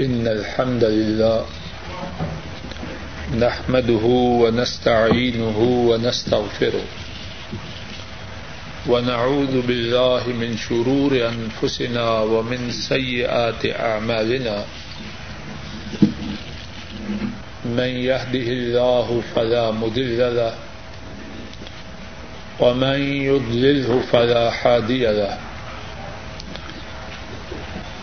إن الحمد لله نحمده ونستعينه ونستغفره ونعوذ بالله من شرور أنفسنا ومن سيئات أعمالنا من يهده الله فلا مضل له ومن يضلله فلا هادي له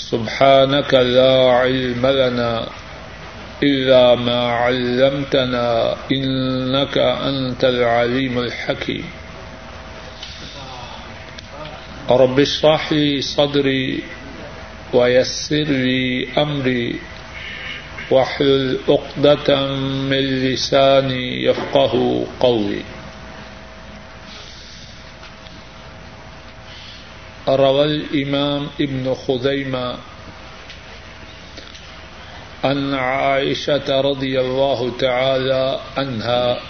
سبحانك لا علم لنا إلا ما علمتنا إنك أنت العليم الحكيم. رب اشرح لي صدري ويسر لي أمري واحلل عقدة من لساني يفقه قولي. روى الإمام ابن خزيمة أن عائشة رضي الله تعالى عنها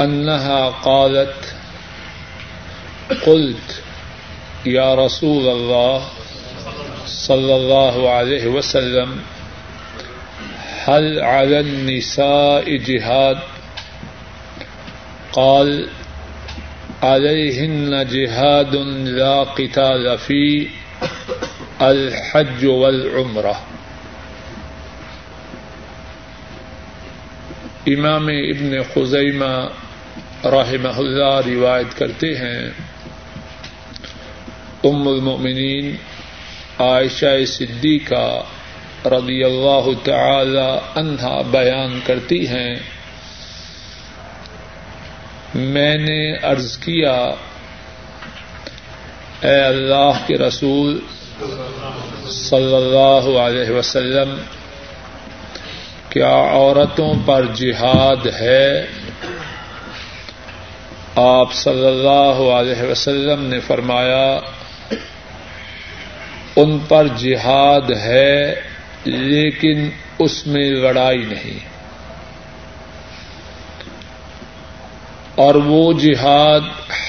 أنها قالت، قلت، يا رسول الله صلى الله عليه وسلم، هل على النساء جهاد؟ قال عليهن جهاد لا قتال فيه الحج والعمرہ امام ابن خزیمہ رحمہ اللہ روایت کرتے ہیں، ام المؤمنین عائشہ صدیقہ رضی اللہ تعالی عنہا بیان کرتی ہیں میں نے عرض کیا، اے اللہ کے رسول صلی اللہ علیہ وسلم، کیا عورتوں پر جہاد ہے؟ آپ صلی اللہ علیہ وسلم نے فرمایا، ان پر جہاد ہے، لیکن اس میں لڑائی نہیں۔ اور وہ جہاد،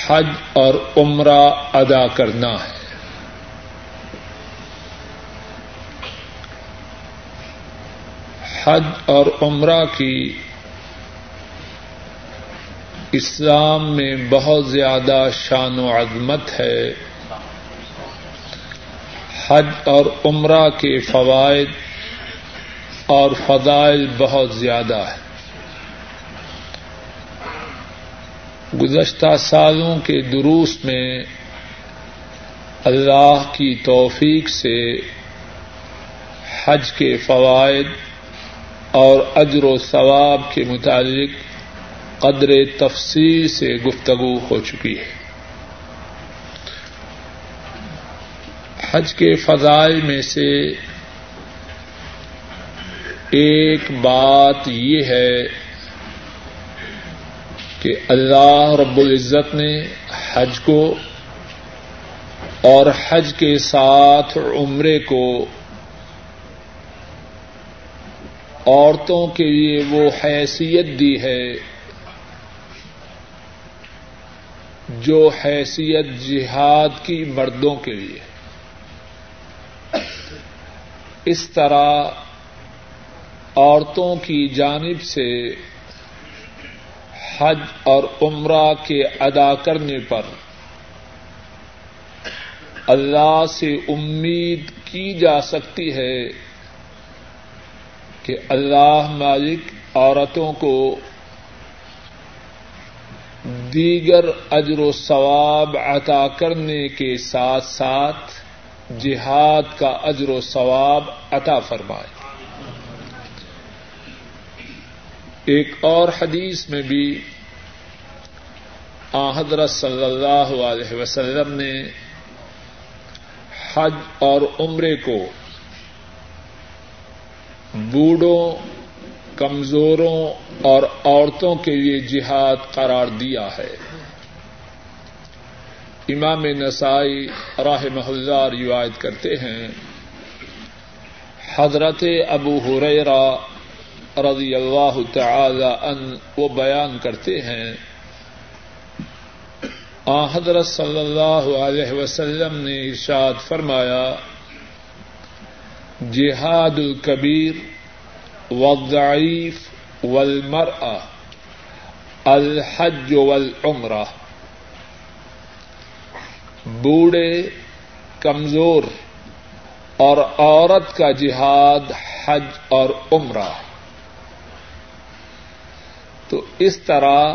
حج اور عمرہ ادا کرنا ہے۔ حج اور عمرہ کی اسلام میں بہت زیادہ شان و عظمت ہے۔ حج اور عمرہ کے فوائد اور فضائل بہت زیادہ ہے گزشتہ سالوں کے دروس میں اللہ کی توفیق سے حج کے فوائد اور اجر و ثواب کے متعلق قدر تفصیل سے گفتگو ہو چکی ہے۔ حج کے فضائل میں سے ایک بات یہ ہے کہ اللہ رب العزت نے حج کو اور حج کے ساتھ عمرے کو عورتوں کے لیے وہ حیثیت دی ہے جو حیثیت جہاد کی مردوں کے لیے۔ اس طرح عورتوں کی جانب سے حج اور عمرہ کے ادا کرنے پر۔ اللہ سے امید کی جا سکتی ہے کہ اللہ مالک عورتوں کو دیگر اجر و ثواب عطا کرنے کے ساتھ ساتھ جہاد کا اجر و ثواب عطا فرمائے۔ ایک اور حدیث میں بھی حضرت صلی اللہ علیہ وسلم نے حج اور عمرے کو بوڑھوں، کمزوروں اور عورتوں کے لیے جہاد قرار دیا ہے۔ امام نسائی راہ محلہ روایت کرتے ہیں، حضرت ابو حریرا رضی اللہ تعالی ان وہ بیان کرتے ہیں۔ آ، حضرت صلی اللہ علیہ وسلم نے ارشاد فرمایا، جہاد الکبیر والضعیف والمرأة، الحج والعمرہ۔ بوڑھے، کمزور، اور عورت کا جہاد، حج اور عمرہ۔ تو اس طرح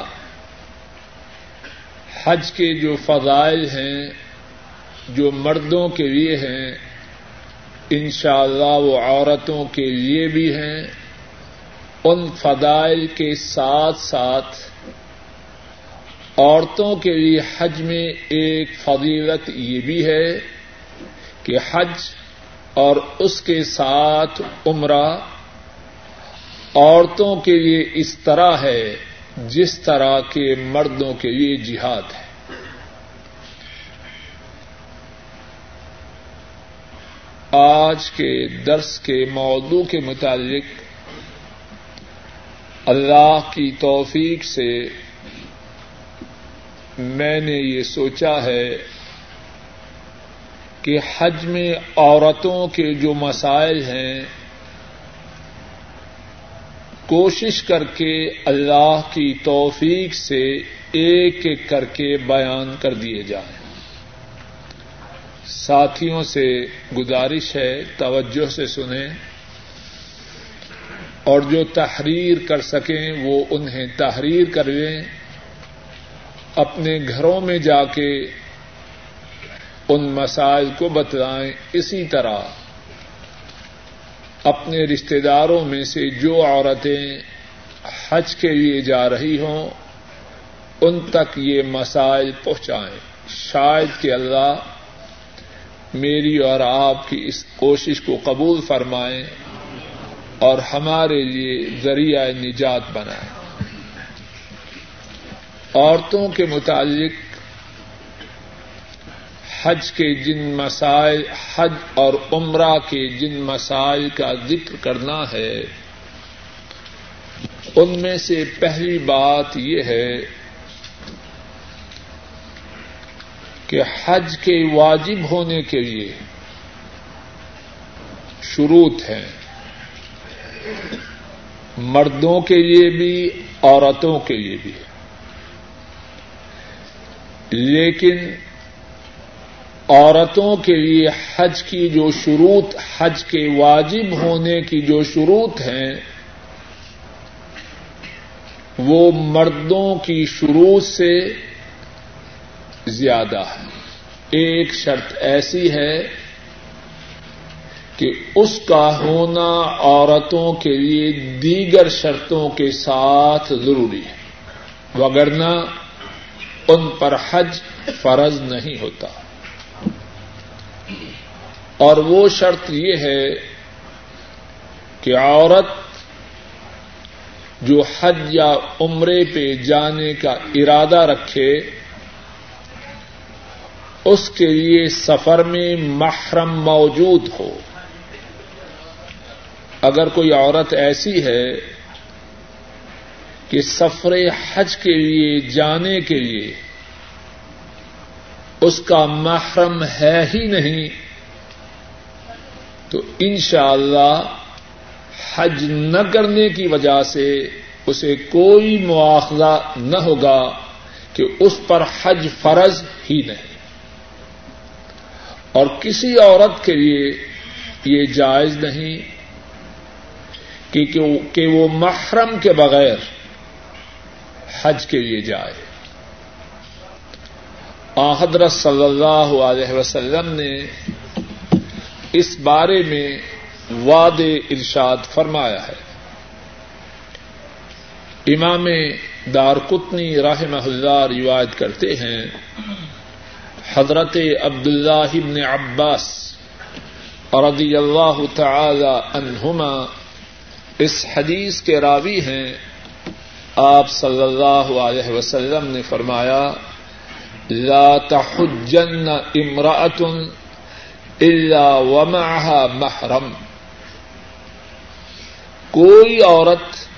حج کے جو فضائل ہیں، جو مردوں کے لیے ہیں، انشاءاللہ اللہ وہ عورتوں کے لیے بھی ہیں، ان فضائل کے ساتھ ساتھ عورتوں کے لیے حج میں ایک فضیلت یہ بھی ہے کہ حج اور اس کے ساتھ عمرہ عورتوں کے لیے اس طرح ہے جس طرح کے مردوں کے لیے جہاد ہے۔ آج کے درس کے موضوع کے متعلق اللہ کی توفیق سے میں نے یہ سوچا ہے کہ حج میں عورتوں کے جو مسائل ہیں کوشش کر کے اللہ کی توفیق سے ایک ایک کر کے بیان کر دیے جائیں۔ ساتھیوں سے گزارش ہے، توجہ سے سنیں۔ اور جو تحریر کر سکیں، وہ انہیں تحریر کر لیں۔ اپنے گھروں میں جا کے ان مسائل کو بتلائیں۔ اسی طرح اپنے رشتے داروں میں سے جو عورتیں حج کے لیے جا رہی ہوں، ان تک یہ مسائل پہنچائیں۔ شاید کہ اللہ میری اور آپ کی اس کوشش کو قبول فرمائیں اور ہمارے لیے ذریعہ نجات بنائیں۔ عورتوں کے متعلق حج کے جن مسائل، حج اور عمرہ کے جن مسائل کا ذکر کرنا ہے، ان میں سے پہلی بات یہ ہے کہ حج کے واجب ہونے کے لیے شروط ہیں۔ مردوں کے لیے بھی، عورتوں کے لیے بھی۔ لیکن عورتوں کے لیے حج کی جو شروط، حج کے واجب ہونے کی جو شروط ہیں، وہ مردوں کی شروط سے زیادہ ہے ایک شرط ایسی ہے کہ اس کا ہونا عورتوں کے لیے دیگر شرطوں کے ساتھ ضروری ہے وگرنہ ان پر حج فرض نہیں ہوتا۔ اور وہ شرط یہ ہے کہ عورت جو حج یا عمرے پہ جانے کا ارادہ رکھے، اس کے لیے سفر میں محرم موجود ہو۔ اگر کوئی عورت ایسی ہے کہ سفر حج کے لیے جانے کے لیے اس کا محرم ہے ہی نہیں تو انشاءاللہ اللہ حج نہ کرنے کی وجہ سے اسے کوئی مواخذہ نہ ہوگا کہ اس پر حج فرض ہی نہیں۔ اور کسی عورت کے لیے یہ جائز نہیں کہ وہ محرم کے بغیر حج کے لیے جائے۔ حضرت صلی اللہ علیہ وسلم نے اس بارے میں واد ارشاد فرمایا ہے۔ امام دار کتنی راہ اللہ روایت کرتے ہیں، حضرت عبد اللہ عباس رضی اللہ تعالی عنہما اس حدیث کے راوی ہیں۔ آپ صلی اللہ علیہ وسلم نے فرمایا، لا تحجن امراۃ الا ومعها محرم۔ کوئی عورت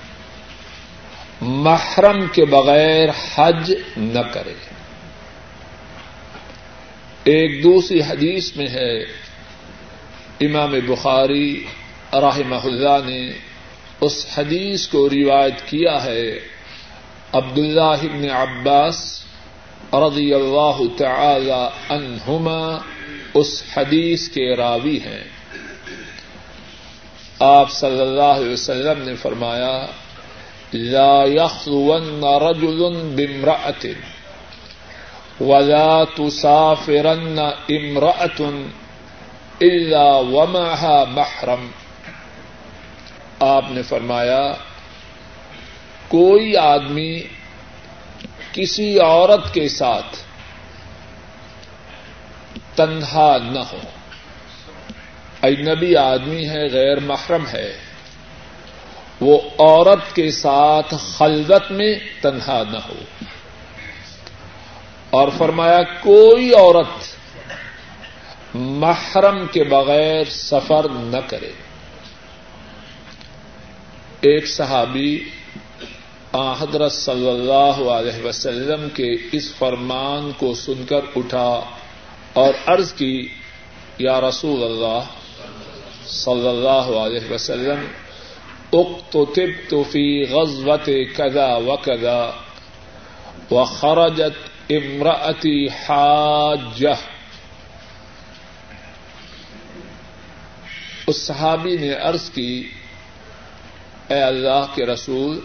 محرم کے بغیر حج نہ کرے۔ ایک دوسری حدیث میں ہے، امام بخاری رحمہ اللہ نے اس حدیث کو روایت کیا ہے عبد اللہ عباس رضی اللہ تعالی عنہما اس حدیث کے راوی ہیں۔ آپ صلی اللہ علیہ وسلم نے فرمایا، لا يخلون رجل بامرأة ولا تسافرن امرأة إلا ومعها محرم۔ آپ نے فرمایا، کوئی آدمی کسی عورت کے ساتھ تنہا نہ ہو۔ اجنبی آدمی ہے، غیر محرم ہے۔ وہ عورت کے ساتھ خلوت میں تنہا نہ ہو۔ اور فرمایا، کوئی عورت محرم کے بغیر سفر نہ کرے۔ ایک صحابی حضرت صلی اللہ علیہ وسلم کے اس فرمان کو سن کر اٹھا۔ اور عرض کی، یا رسول اللہ صلی اللہ علیہ وسلم اقتتبت في غزوة كذا وكذا وخرجت امرأتي حاجة اس صحابی نے عرض کی، اے اللہ کے رسول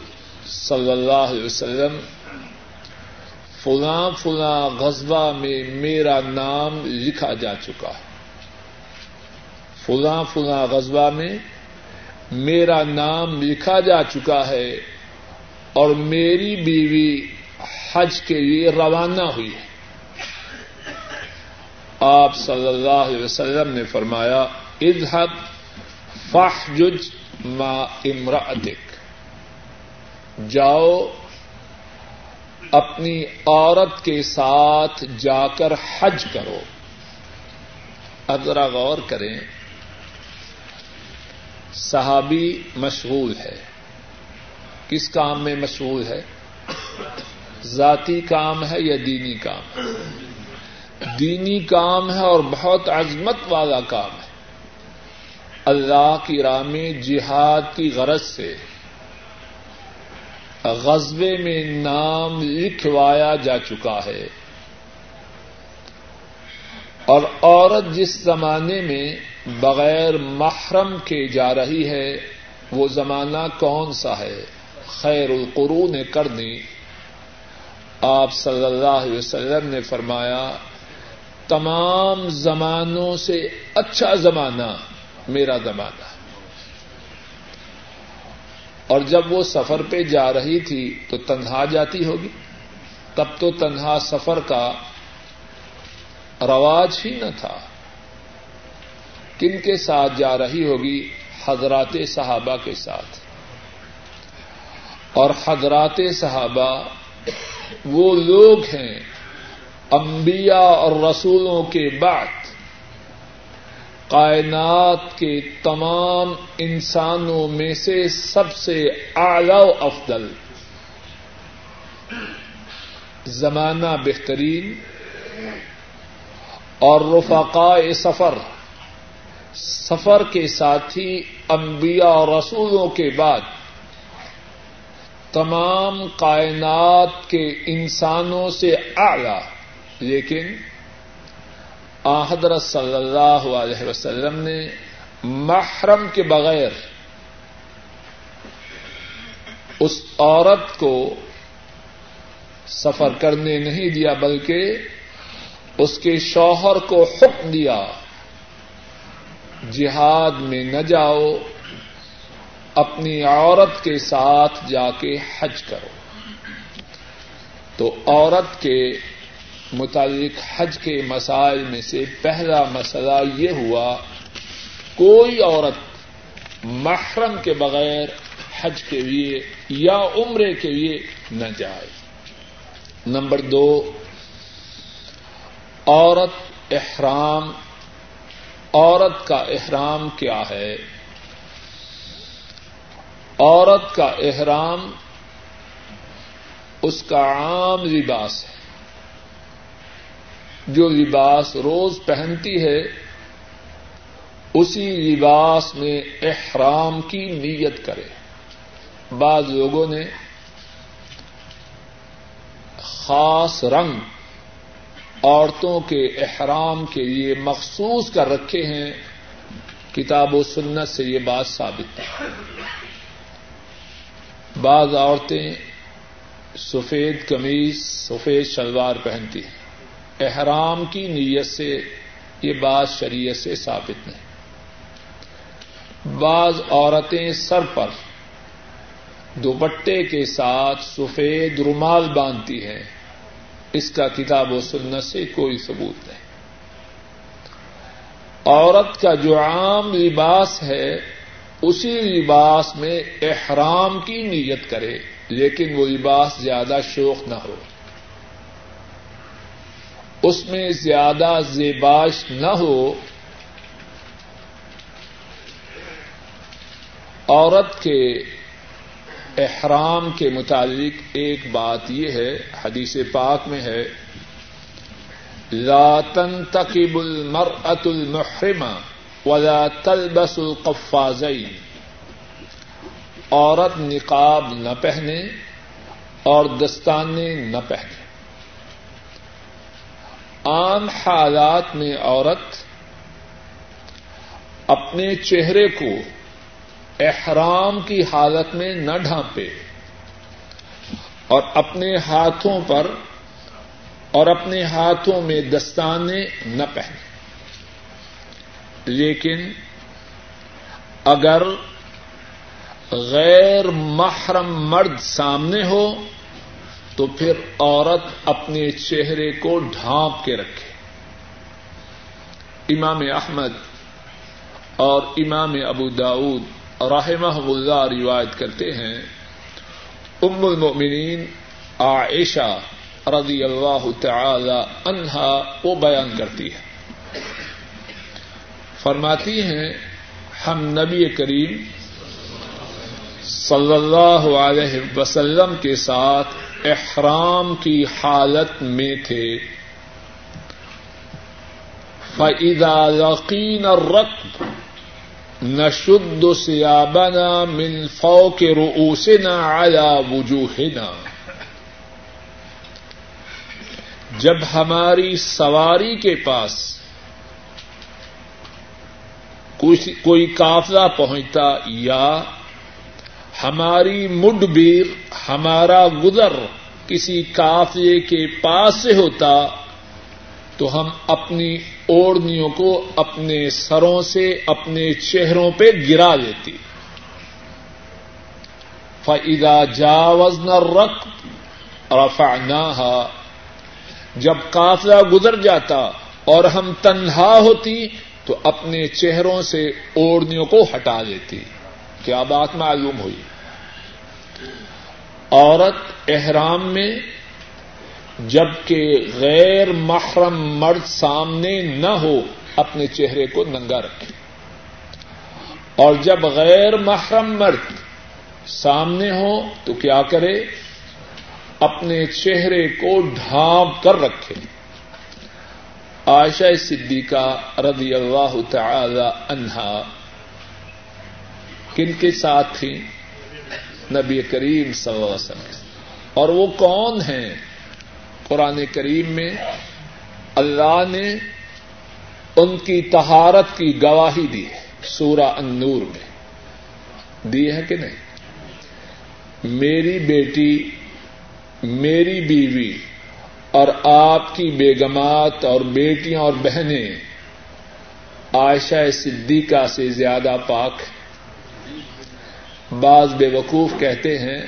صلی اللہ علیہ وسلم فلاں فلاں غزبہ میں میرا نام لکھا جا چکا ہے۔ فلاں فلاں غزبہ میں میرا نام لکھا جا چکا ہے اور میری بیوی حج کے لیے روانہ ہوئی ہے۔ آپ صلی اللہ علیہ وسلم نے فرمایا اظہب فاحجج ما امرأتک۔ جاؤ اپنی عورت کے ساتھ جا کر حج کرو۔ اب ذرا غور کریں۔ صحابی مشغول ہے۔ کس کام میں مشغول ہے؟ ذاتی کام ہے یا دینی کام؟ دینی کام ہے اور بہت عظمت والا کام ہے۔ اللہ کی راہ میں جہاد کی غرض سے غزبے میں نام لکھوایا جا چکا ہے۔ اور عورت جس زمانے میں بغیر محرم کے جا رہی ہے، وہ زمانہ کون سا ہے؟ خیر القرون نے کر دی آپ صلی اللہ علیہ وسلم نے فرمایا، تمام زمانوں سے اچھا زمانہ میرا زمانہ۔ اور جب وہ سفر پہ جا رہی تھی تو تنہا جاتی ہوگی۔ تب تو تنہا سفر کا رواج ہی نہ تھا۔ کن کے ساتھ جا رہی ہوگی؟ حضرات صحابہ کے ساتھ۔ اور حضرات صحابہ وہ لوگ ہیں انبیاء اور رسولوں کے بعد۔ کائنات کے تمام انسانوں میں سے سب سے اعلی و افضل۔ زمانہ بہترین اور رفقاء سفر۔ سفر کے ساتھی انبیاء اور رسولوں کے بعد۔ تمام کائنات کے انسانوں سے اعلی، لیکن حضرت صلی اللہ علیہ وسلم نے محرم کے بغیر اس عورت کو سفر کرنے نہیں دیا، بلکہ اس کے شوہر کو حکم دیا، جہاد میں نہ جاؤ، اپنی عورت کے ساتھ جا کے حج کرو۔ تو عورت کے متعلق حج کے مسائل میں سے پہلا مسئلہ یہ ہوا، کوئی عورت محرم کے بغیر حج کے لیے یا عمرے کے لیے نہ جائے۔ نمبر دو، عورت احرام، عورت کا احرام کیا ہے؟ عورت کا احرام، اس کا عام لباس ہے۔ جو لباس روز پہنتی ہے، اسی لباس میں احرام کی نیت کرے۔ بعض لوگوں نے خاص رنگ عورتوں کے احرام کے لیے مخصوص کر رکھے ہیں۔ کتاب و سنت سے یہ بات ثابت ہے۔ بعض عورتیں سفید قمیض سفید شلوار پہنتی ہیں۔ احرام کی نیت سے یہ بات شریعت سے ثابت نہیں۔ بعض عورتیں سر پر دوپٹے کے ساتھ سفید رومال باندھتی ہیں۔ اس کا کتاب و سنت سے کوئی ثبوت نہیں۔ عورت کا جو عام لباس ہے، اسی لباس میں احرام کی نیت کرے، لیکن وہ لباس زیادہ شوق نہ ہو۔ اس میں زیادہ زیباش نہ ہو، عورت کے احرام کے متعلق ایک بات یہ ہے، حدیث پاک میں ہے، لا تنتقب المرأة المحرمة ولا تلبس القفازين۔ عورت نقاب نہ پہنے اور دستانے نہ پہنے۔ عام حالات میں عورت اپنے چہرے کو احرام کی حالت میں نہ ڈھانپے اور اپنے ہاتھوں پر اور اپنے ہاتھوں میں دستانے نہ پہنے۔ لیکن اگر غیر محرم مرد سامنے ہو تو پھر عورت اپنے چہرے کو ڈھانپ کے رکھے۔ امام احمد اور امام ابو داود رحمہ اللہ روایت کرتے ہیں، ام المؤمنین عائشہ رضی اللہ تعالی عنہا وہ بیان کرتی ہے۔ فرماتی ہیں، ہم نبی کریم صلی اللہ علیہ وسلم کے ساتھ احرام کی حالت میں تھے۔ فعدا یقین رقب نشد سیابنا من فوق رؤوسنا على وجوهنا۔ جب ہماری سواری کے پاس کوئی قافلہ پہنچتا یا ہماری مڈ بیر ہمارا گزر کسی کافلے کے پاس سے ہوتا تو ہم اپنی اوڑنیوں کو اپنے سروں سے، اپنے چہروں پہ گرا دیتی۔ فعدا جاوز نہ رق رفا جب قافلہ گزر جاتا اور ہم تنہا ہوتی تو اپنے چہروں سے اوڑنیوں کو ہٹا دیتی۔ کیا بات معلوم ہوئی۔ عورت احرام میں جبکہ غیر محرم مرد سامنے نہ ہو، اپنے چہرے کو ننگا رکھے۔ اور جب غیر محرم مرد سامنے ہو تو کیا کرے؟ اپنے چہرے کو ڈھانپ کر رکھے۔ عائشہ صدیقہ رضی اللہ تعالی عنہا کن کے ساتھ تھی نبی کریم صلی اللہ علیہ وسلم. اور وہ کون ہیں؟ قرآن کریم میں اللہ نے ان کی تہارت کی گواہی دی ہے، سورہ النور میں. دی ہے کہ نہیں؟ میری بیٹی، میری بیوی اور آپ کی بیگمات اور بیٹیاں اور بہنیں، عائشہ صدیقہ سے زیادہ پاک بعض بے وقوف کہتے ہیں،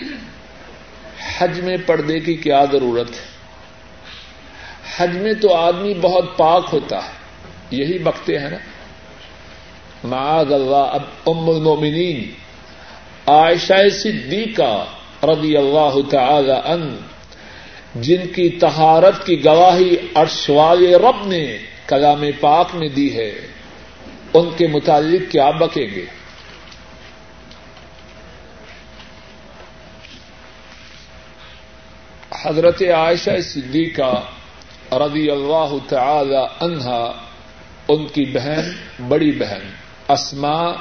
حج میں پردے کی کیا ضرورت ہے؟ حج میں تو آدمی بہت پاک ہوتا ہے، یہی بکتے ہیں نا۔ معاذ اللہ، اب ام المومنین عائشہ صدیقہ رضی اللہ تعالی ان جن کی تہارت کی گواہی ارشوال رب نے کلام پاک میں دی ہے، ان کے متعلق کیا بکیں گے؟ حضرت عائشہ صدیقہ رضی اللہ تعالی عنہا، ان کی بہن، بڑی بہن اسما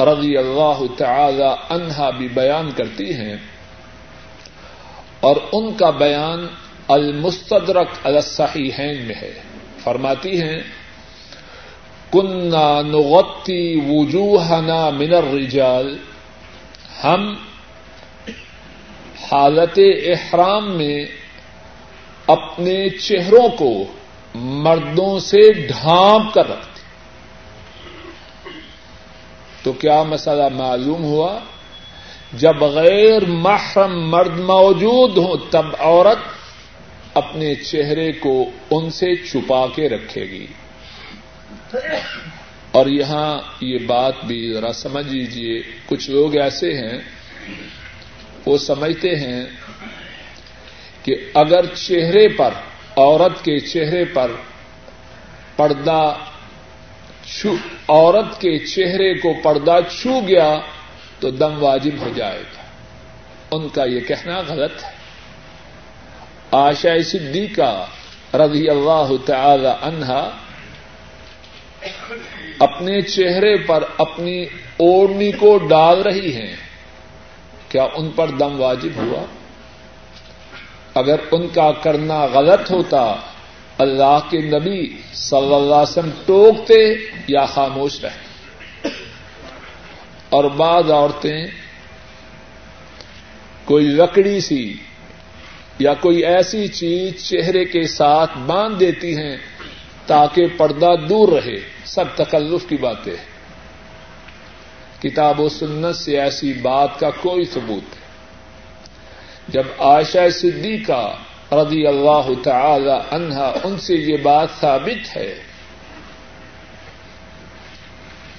رضی اللہ تعالی عنہا بھی بیان کرتی ہیں اور ان کا بیان المستدرک الصحیحین میں ہے۔ فرماتی ہیں، کننا نغتی وجوہنا من الرجال، ہم حالت احرام میں اپنے چہروں کو مردوں سے ڈھانپ کر رکھتے تو کیا مسئلہ معلوم ہوا؟ جب غیر محرم مرد موجود ہوں، تب عورت اپنے چہرے کو ان سے چھپا کے رکھے گی۔ اور یہاں یہ بات بھی ذرا سمجھ لیجیے کچھ لوگ ایسے ہیں وہ سمجھتے ہیں کہ اگر چہرے پر، عورت کے چہرے پر پردہ عورت کے چہرے کو پردہ چھو گیا تو دم واجب ہو جائے گا۔ ان کا یہ کہنا غلط ہے۔ آشا صدیقہ رضی اللہ تعالی عنہا اپنے چہرے پر اپنی اوڑنی کو ڈال رہی ہیں۔ کیا ان پر دم واجب ہوا؟ اگر ان کا کرنا غلط ہوتا، اللہ کے نبی صلی اللہ علیہ وسلم ٹوکتے یا خاموش رہے اور بعض عورتیں کوئی لکڑی سی یا کوئی ایسی چیز چہرے کے ساتھ باندھ دیتی ہیں تاکہ پردہ دور رہے، سب تکلف کی باتیں کتاب و سنت سے ایسی بات کا کوئی ثبوت ہے جب عائشہ صدیقہ رضی اللہ تعالی عنہا ان سے یہ بات ثابت ہے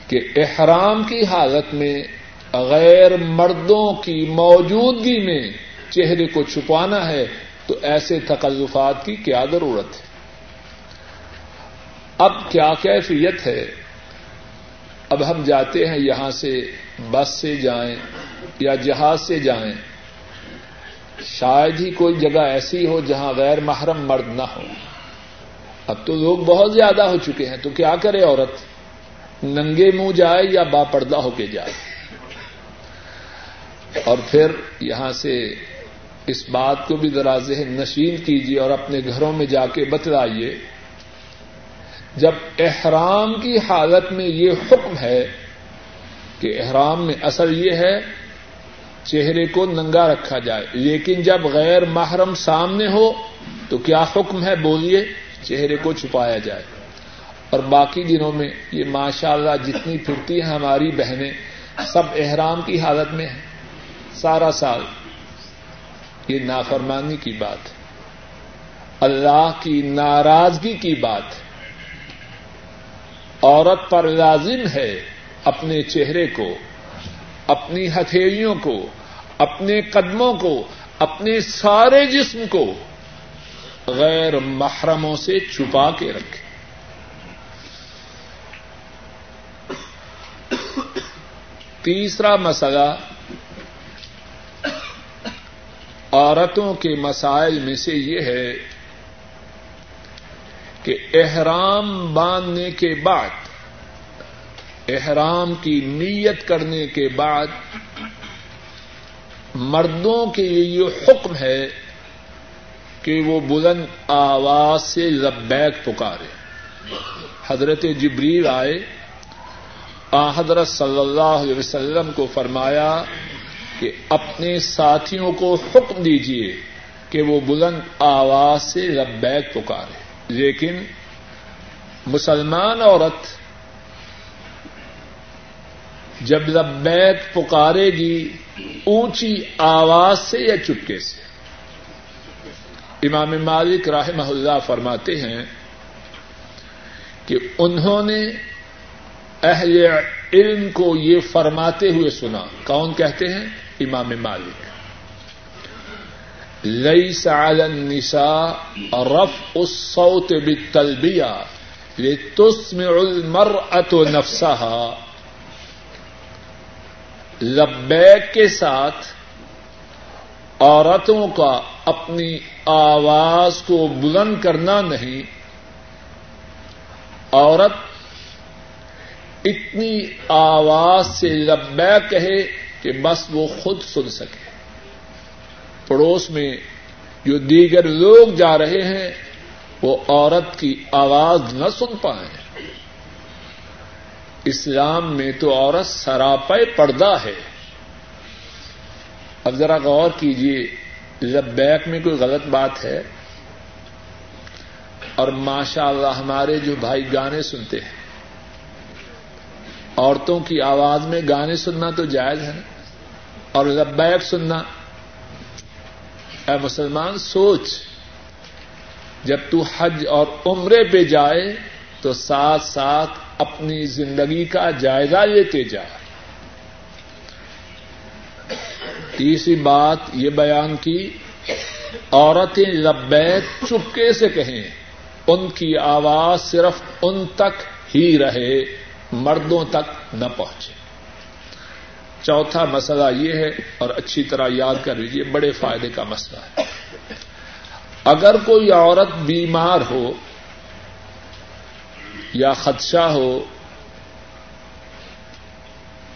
کہ احرام کی حالت میں غیر مردوں کی موجودگی میں چہرے کو چھپانا ہے، تو ایسے تکلفات کی کیا ضرورت ہے؟ اب کیا کیفیت ہے؟ اب ہم جاتے ہیں یہاں سے بس سے جائیں یا جہاز سے جائیں، شاید ہی کوئی جگہ ایسی ہو جہاں غیر محرم مرد نہ ہو۔ اب تو لوگ بہت زیادہ ہو چکے ہیں، تو کیا کرے عورت؟ ننگے منہ جائے یا با پردہ ہو کے جائے؟ اور پھر یہاں سے اس بات کو بھی ذرا ذہن نشین کیجیے اور اپنے گھروں میں جا کے بتلائیے جب احرام کی حالت میں یہ حکم ہے کہ احرام میں اصل یہ ہے، چہرے کو ننگا رکھا جائے۔ لیکن جب غیر محرم سامنے ہو، تو کیا حکم ہے؟ بولیے، چہرے کو چھپایا جائے۔ اور باقی دنوں میں یہ ماشاء اللہ جتنی پھرتی ہیں ہماری بہنیں، سب احرام کی حالت میں ہیں۔ سارا سال یہ نافرمانی کی بات اللہ کی ناراضگی کی بات ہے۔ عورت پر لازم ہے اپنے چہرے کو، اپنی ہتھیلیوں کو، اپنے قدموں کو، اپنے سارے جسم کو غیر محرموں سے چھپا کے رکھے۔ تیسرا مسئلہ، عورتوں کے مسائل میں سے یہ ہے کہ احرام باندھنے کے بعد، احرام کی نیت کرنے کے بعد مردوں کے لیے یہ حکم ہے کہ وہ بلند آواز سے لبیک پکارے۔ حضرت جبریل آئے، آ حضرت صلی اللہ علیہ وسلم کو فرمایا کہ اپنے ساتھیوں کو حکم دیجیے کہ وہ بلند آواز سے لبیک پکارے۔ لیکن مسلمان عورت جب لبیک پکارے گی، اونچی آواز سے یا چپکے سے؟ امام مالک رحمہ اللہ فرماتے ہیں کہ انہوں نے اہل علم کو یہ فرماتے ہوئے سنا۔ کون کہتے ہیں؟ امام مالک۔ لئی سعل النساء رف اس سوت بالتلبیہ لتسمع المرأة نفسها. لبیک کے ساتھ عورتوں کا اپنی آواز کو بلند کرنا نہیں. عورت اتنی آواز سے لبیک کہے کہ بس وہ خود سن سکے. پڑوس میں جو دیگر لوگ جا رہے ہیں، وہ عورت کی آواز نہ سن پائیں۔ اسلام میں تو عورت سراپے پردہ ہے۔ اب ذرا غور کیجیے لبیک میں کوئی غلط بات ہے، اور ماشاء اللہ ہمارے جو بھائی گانے سنتے ہیں، عورتوں کی آواز میں گانے سننا تو جائز ہے اور لبیک سننا اے مسلمان، سوچ۔ جب تو حج اور عمرے پہ جائے تو ساتھ ساتھ اپنی زندگی کا جائزہ لیتے جا۔ تیسری بات یہ بیان کی، عورتیں لبیک چپکے سے کہیں، ان کی آواز صرف ان تک ہی رہے، مردوں تک نہ پہنچے۔ چوتھا مسئلہ یہ ہے، اور اچھی طرح یاد کر لیجیے بڑے فائدے کا مسئلہ ہے۔ اگر کوئی عورت بیمار ہو یا خدشہ ہو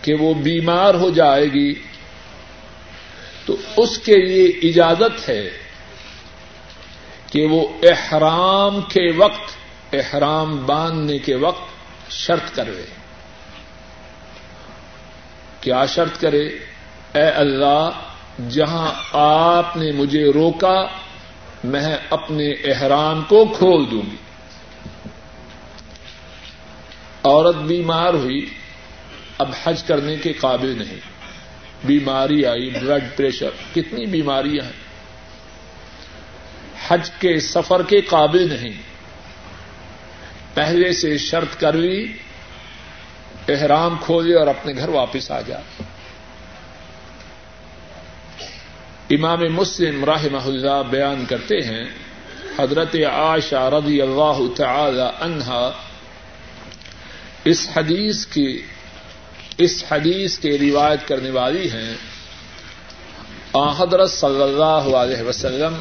کہ وہ بیمار ہو جائے گی، تو اس کے لیے اجازت ہے کہ وہ احرام کے وقت، احرام باندھنے کے وقت شرط کرے کیا شرط کرے؟ اے اللہ، جہاں آپ نے مجھے روکا، میں اپنے احرام کو کھول دوں گی۔ عورت بیمار ہوئی، اب حج کرنے کے قابل نہیں۔ بیماری آئی بلڈ پریشر کتنی بیماریاں ہیں۔ حج کے سفر کے قابل نہیں۔ پہلے سے شرط کر لی احرام کھولے اور اپنے گھر واپس آ جا۔ امام مسلم راہ اللہ بیان کرتے ہیں، حضرت عائشہ رضی اللہ تعالی عنہا اس حدیث کی، اس حدیث کے روایت کرنے والی ہیں۔ حضرت صلی اللہ علیہ وسلم،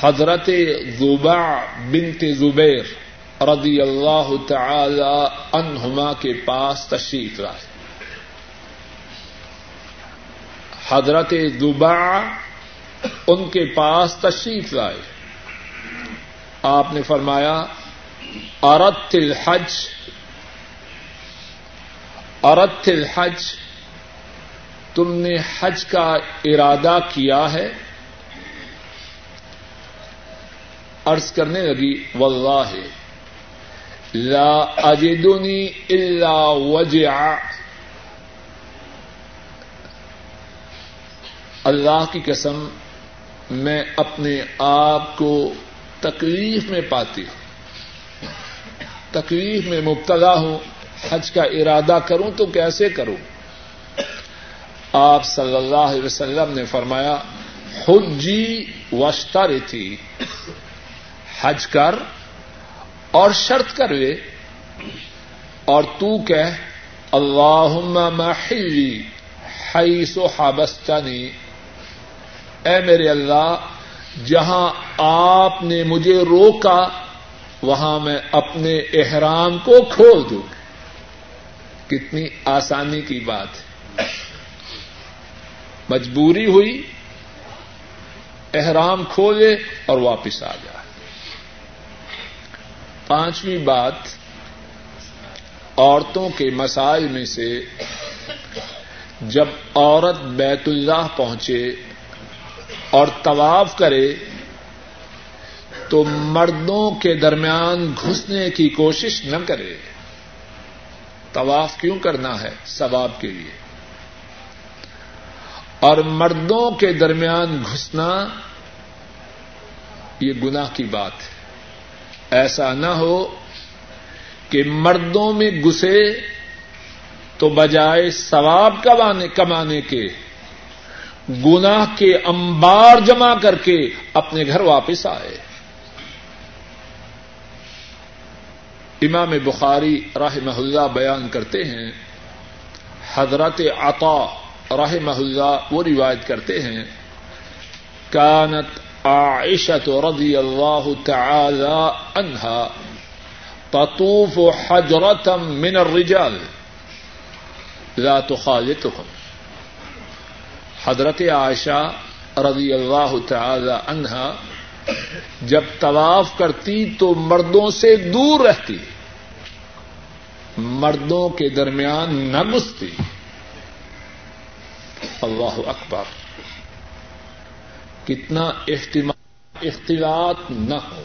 حضرت زبا بنت زبیر۔ رضی اللہ تعالی عنہما کے پاس تشریف لائے۔ حضرت زبا ان کے پاس تشریف لائے۔ آپ نے فرمایا ارت الحج ارت الحج، تم نے حج کا ارادہ کیا ہے؟ ارض کرنے لگی، واللہ۔ لا اجدنی الا وجع. اللہ کی قسم میں اپنے آپ کو تکلیف میں پاتی ہوں، تکلیف میں مبتلا ہوں، حج کا ارادہ کروں تو کیسے کروں؟ آپ صلی اللہ علیہ وسلم نے فرمایا، حجی وشتر تھی حج کر اور شرط کر لے اور تو کہ اللہ محلی حیث و حابستانی اے میرے اللہ، جہاں آپ نے مجھے روکا، وہاں میں اپنے احرام کو کھول دوں۔ کتنی آسانی کی بات۔ ہے مجبوری ہوئی، احرام کھولے اور واپس آ جائے پانچویں بات، عورتوں کے مسائل میں سے جب عورت بیت اللہ پہنچے اور طواف کرے تو مردوں کے درمیان گھسنے کی کوشش نہ کرے۔ طواف کیوں کرنا ہے ثواب کے لیے؟ اور مردوں کے درمیان گھسنا یہ گناہ کی بات ہے۔ ایسا نہ ہو کہ مردوں میں گسے تو بجائے ثواب کمانے کے، گناہ کے انبار جمع کر کے اپنے گھر واپس آئے۔ امام بخاری راہ محلہ بیان کرتے ہیں، حضرت عطا راہ محلہ وہ روایت کرتے ہیں، کانت عائشت رضی اللہ تعالی عنہا تطوف حجرتم من الرجال. لا تخالطهم حضرت عائشہ رضی اللہ تعالی عنہا جب طواف کرتی تو مردوں سے دور رہتی، مردوں کے درمیان نہ گستی اللہ اکبر۔ کتنا اختلاط نہ ہو۔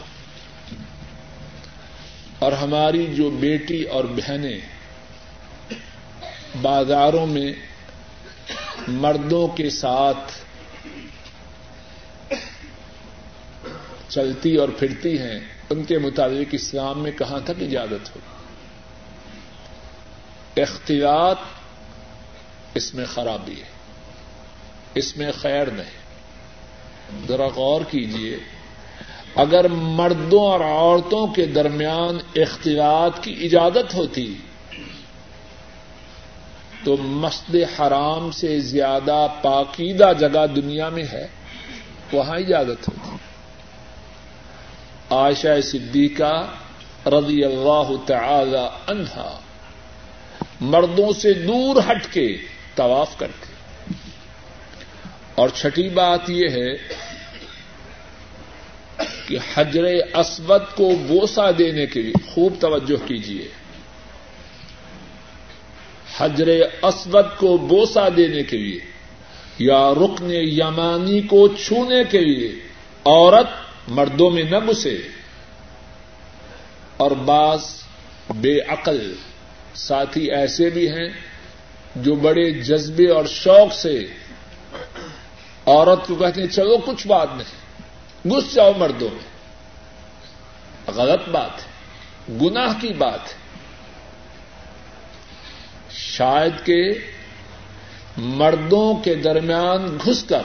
اور ہماری جو بیٹی اور بہنیں بازاروں میں مردوں کے ساتھ چلتی اور پھرتی ہیں، ان کے مطابق اسلام میں کہاں تک اجازت ہو؟ اختلاط اس میں خرابی ہے، اس میں خیر نہیں۔ ذرا غور کیجیے اگر مردوں اور عورتوں کے درمیان اختلاط کی اجازت ہوتی، تو مسجد حرام سے زیادہ پاکیدہ جگہ دنیا میں ہے، وہاں اجازت ہوتی۔ عائشہ صدیقہ رضی اللہ تعالی عنہا مردوں سے دور ہٹ کے طواف کرتے۔ اور چھٹی بات یہ ہے کہ حجر اسود کو بوسا دینے کے لیے خوب توجہ کیجیے حجر اسود کو بوسا دینے کے لیے یا رکن یمانی کو چھونے کے لیے عورت مردوں میں نہ گسے اور بعض بے عقل ساتھی ایسے بھی ہیں جو بڑے جذبے اور شوق سے عورت کو کہتے ہیں، چلو کچھ بات نہیں گس جاؤ مردوں میں۔ غلط بات ہے، گناہ کی بات ہے۔ شاید کہ مردوں کے درمیان گھس کر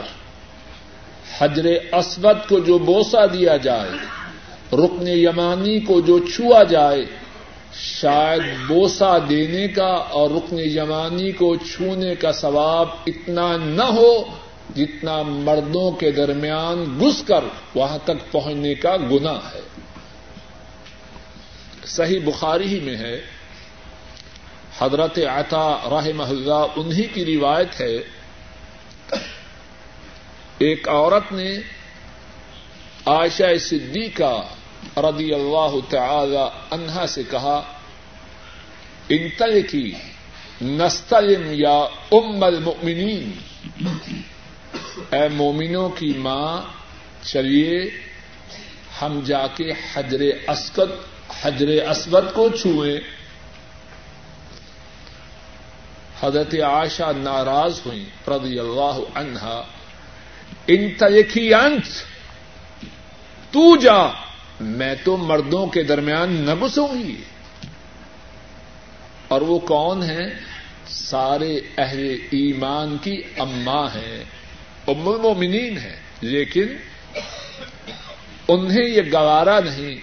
حجر اسود کو جو بوسا دیا جائے، رکن یمانی کو جو چھوا جائے، شاید بوسا دینے کا اور رکن یمانی کو چھونے کا ثواب اتنا نہ ہو جتنا مردوں کے درمیان گس کر وہاں تک پہنچنے کا گنا ہے۔ صحیح بخاری ہی میں ہے۔ حضرت عطا راہ محلہ انہی کی روایت ہے۔ ایک عورت نے عائشہ صدیقہ رضی اللہ تعالی عنہا سے کہا انتل کی نستلم یا ام المؤمنین اے مومنوں کی ماں، چلیے، ہم جا کے حجر اسود حجر اسود کو چھوئیں۔ حضرت عائشہ ناراض ہوئی رضی اللہ عنہا۔ ان تیکھی انت، تو جا، میں تو مردوں کے درمیان نہ گسوں گی۔ اور وہ کون ہے سارے اہل ایمان کی اماں ہیں۔ ام المومنین ہے لیکن انہیں یہ گوارا نہیں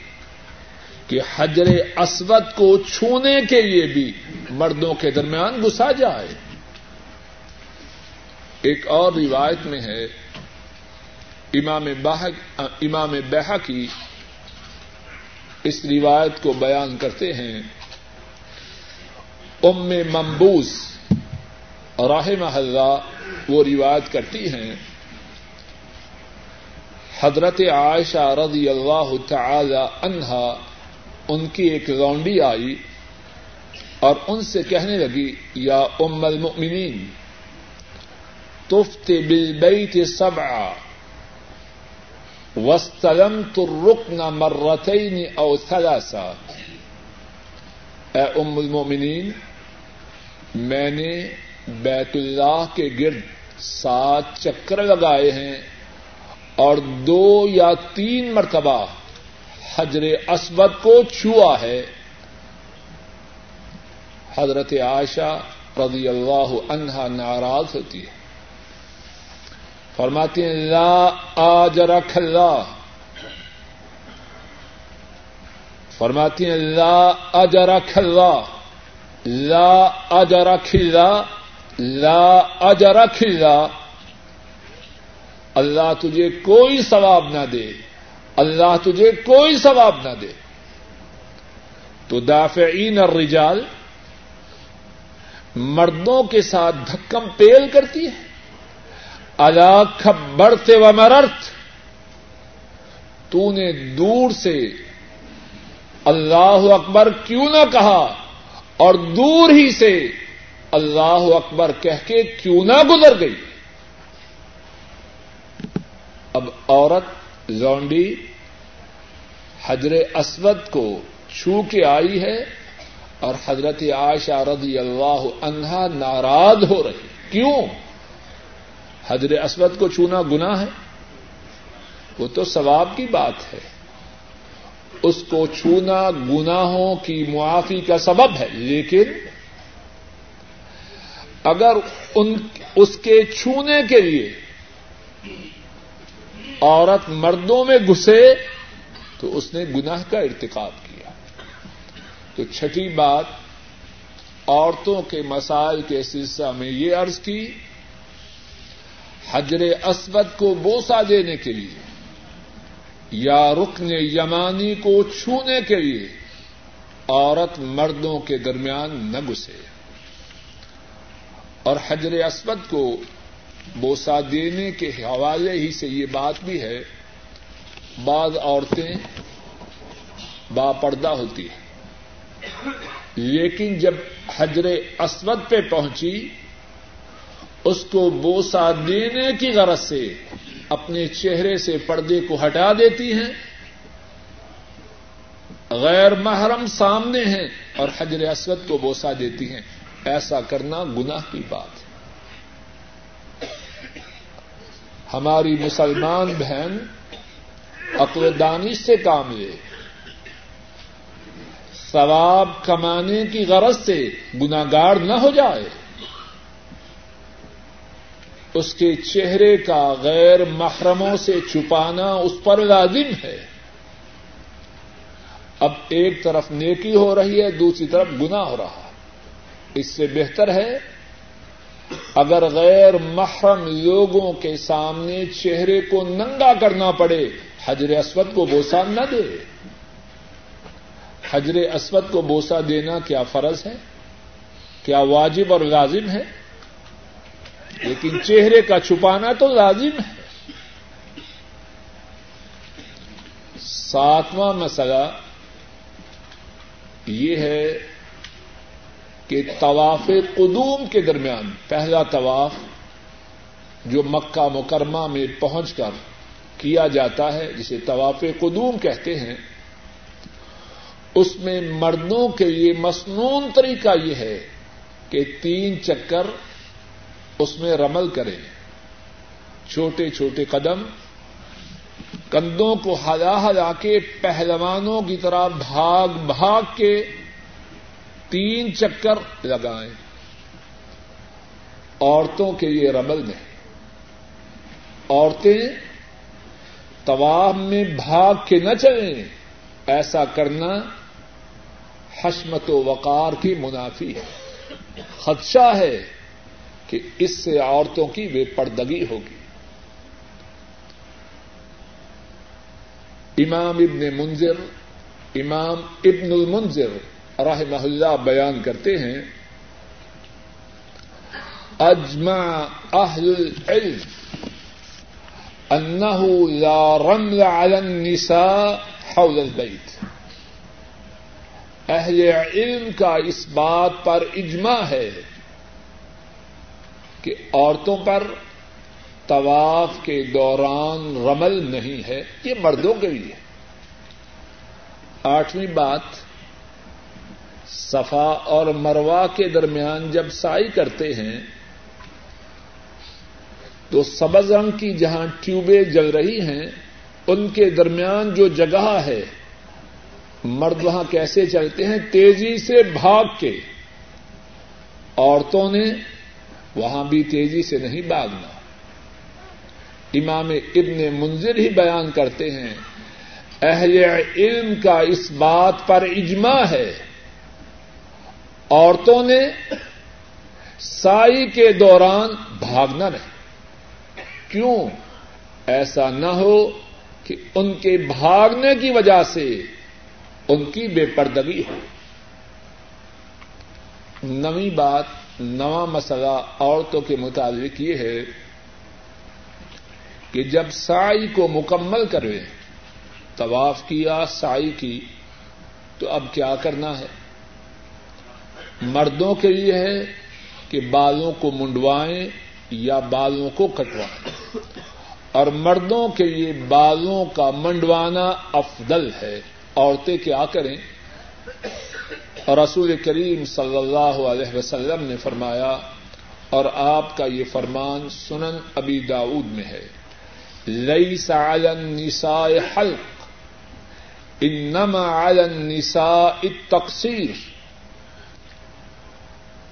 کہ حجر اسود کو چھونے کے لیے بھی مردوں کے درمیان گسا جائے۔ ایک اور روایت میں ہے، امام امام بہا کی اس روایت کو بیان کرتے ہیں ام ممبوس راہ محلہ وہ روایت کرتی ہیں۔ حضرت عائشہ رضی اللہ تعالی عنہا، ان کی ایک لونڈی آئی اور ان سے کہنے لگی، یا ام المؤمنین تفت بالبیت سبع واستلمت الرکن مرتين او ثلاثا. اے ام المؤمنین، میں نے بیت اللہ کے گرد سات چکر لگائے ہیں اور دو یا تین مرتبہ حجر اسود کو چھوا ہے۔ حضرت عائشہ رضی اللہ عنہا ناراض ہوتی ہے۔ فرماتی ہیں، لا آجرک اللہ۔ فرماتی ہیں، لا اجرک اللہ۔ لا اجرک اللہ۔ لا اجرک اللہ اللہ تجھے کوئی ثواب نہ دے۔ اللہ تجھے کوئی ثواب نہ دے۔ تو دافعین الرجال مردوں کے ساتھ دھکم پیل کرتی ہے۔ اللہ بڑھتے و مرت تو نے دور سے اللہ اکبر کیوں نہ کہا اور دور ہی سے اللہ اکبر کہہ کے کیوں نہ گزر گئی؟ اب عورت زونڈی حجر اسود کو چھو کے آئی ہے اور حضرت عائشہ رضی اللہ عنہا ناراض ہو رہی کیوں؟ حضر اسود کو چھونا گنا ہے۔ وہ تو ثواب کی بات ہے۔ اس کو چھونا گناہوں کی معافی کا سبب ہے، لیکن اگر ان اس کے چھونے کے لیے عورت مردوں میں گھسے تو اس نے گناہ کا ارتکاب کیا۔ تو چھٹی بات، عورتوں کے مسائل کے سلسلہ میں یہ عرض کی، حجر اسود کو بوسا دینے کے لیے یا رکن یمانی کو چھونے کے لیے عورت مردوں کے درمیان نہ گھسے۔ اور حجر اسود کو بوسا دینے کے حوالے ہی سے یہ بات بھی ہے، بعض عورتیں با پردہ ہوتی ہیں۔ لیکن جب حجر اسود پہ پہنچی، اس کو بوسا دینے کی غرض سے اپنے چہرے سے پردے کو ہٹا دیتی ہیں۔ غیر محرم سامنے ہیں اور حجر اسود کو بوسا دیتی ہیں۔ ایسا کرنا گناہ کی بات ہے۔ ہماری مسلمان بہن عقل دانش سے کام لے۔ ثواب کمانے کی غرض سے گناگار نہ ہو جائے۔ اس کے چہرے کا غیر محرموں سے چھپانا اس پر لازم ہے۔ اب ایک طرف نیکی ہو رہی ہے، دوسری طرف گنا ہو رہا اس سے بہتر ہے اگر غیر محرم لوگوں کے سامنے چہرے کو ننگا کرنا پڑے، حجر اسود کو بوسا نہ دے۔ حجر اسود کو بوسا دینا کیا فرض ہے؟ کیا واجب اور لازم ہے؟ لیکن چہرے کا چھپانا تو لازم ہے۔ ساتواں مسئلہ یہ ہے کہ طواف قدوم کے درمیان پہلا طواف جو مکہ مکرمہ میں پہنچ کر کیا جاتا ہے، جسے طواف قدوم کہتے ہیں، اس میں مردوں کے لیے مصنون طریقہ یہ ہے کہ تین چکر اس میں رمل کریں۔ چھوٹے چھوٹے قدم، کندھوں کو ہلا ہلا کے پہلوانوں کی طرح بھاگ بھاگ کے تین چکر لگائیں۔ عورتوں کے لیے رمل میں۔ عورتیں طواف میں بھاگ کے نہ چلیں۔ ایسا کرنا حشمت و وقار کی منافی ہے۔ خدشہ ہے کہ اس سے عورتوں کی بے پردگی ہوگی۔ امام ابن منظر امام ابن المنظر رحمہ اللہ بیان کرتے ہیں، اجمع اہل العلم انه لا رمل على النساء حول البيت اہل علم کا اس بات پر اجماع ہے کہ عورتوں پر طواف کے دوران رمل نہیں ہے، یہ مردوں کے لیے۔ آٹھویں بات صفا اور مروا کے درمیان جب سائی کرتے ہیں، تو سبز رنگ کی جہاں ٹیوبیں جل رہی ہیں، ان کے درمیان جو جگہ ہے، مرد وہاں کیسے چلتے ہیں؟ تیزی سے بھاگ کے۔ عورتوں نے وہاں بھی تیزی سے نہیں بھاگنا۔ امام ابن منظر ہی بیان کرتے ہیں، اہل علم کا اس بات پر اجماع ہے عورتوں نے سائی کے دوران بھاگنا نہیں۔ کیوں؟ ایسا نہ ہو کہ ان کے بھاگنے کی وجہ سے ان کی بے پردگی ہو۔ نویں بات، نواں مسئلہ عورتوں کے مطابق یہ ہے کہ جب سائی کو مکمل کرے طواف کیا، سائی کی، تو اب کیا کرنا ہے؟ مردوں کے لیے ہے کہ بالوں کو منڈوائیں یا بالوں کو کٹوائیں۔ اور مردوں کے لیے بالوں کا منڈوانا افضل ہے۔ عورتیں کیا کریں؟ اور رسول کریم صلی اللہ علیہ وسلم نے فرمایا، اور آپ کا یہ فرمان سنن ابی داود میں ہے۔ لئی سالن نسا حلق، انما عالن نسا تقسیر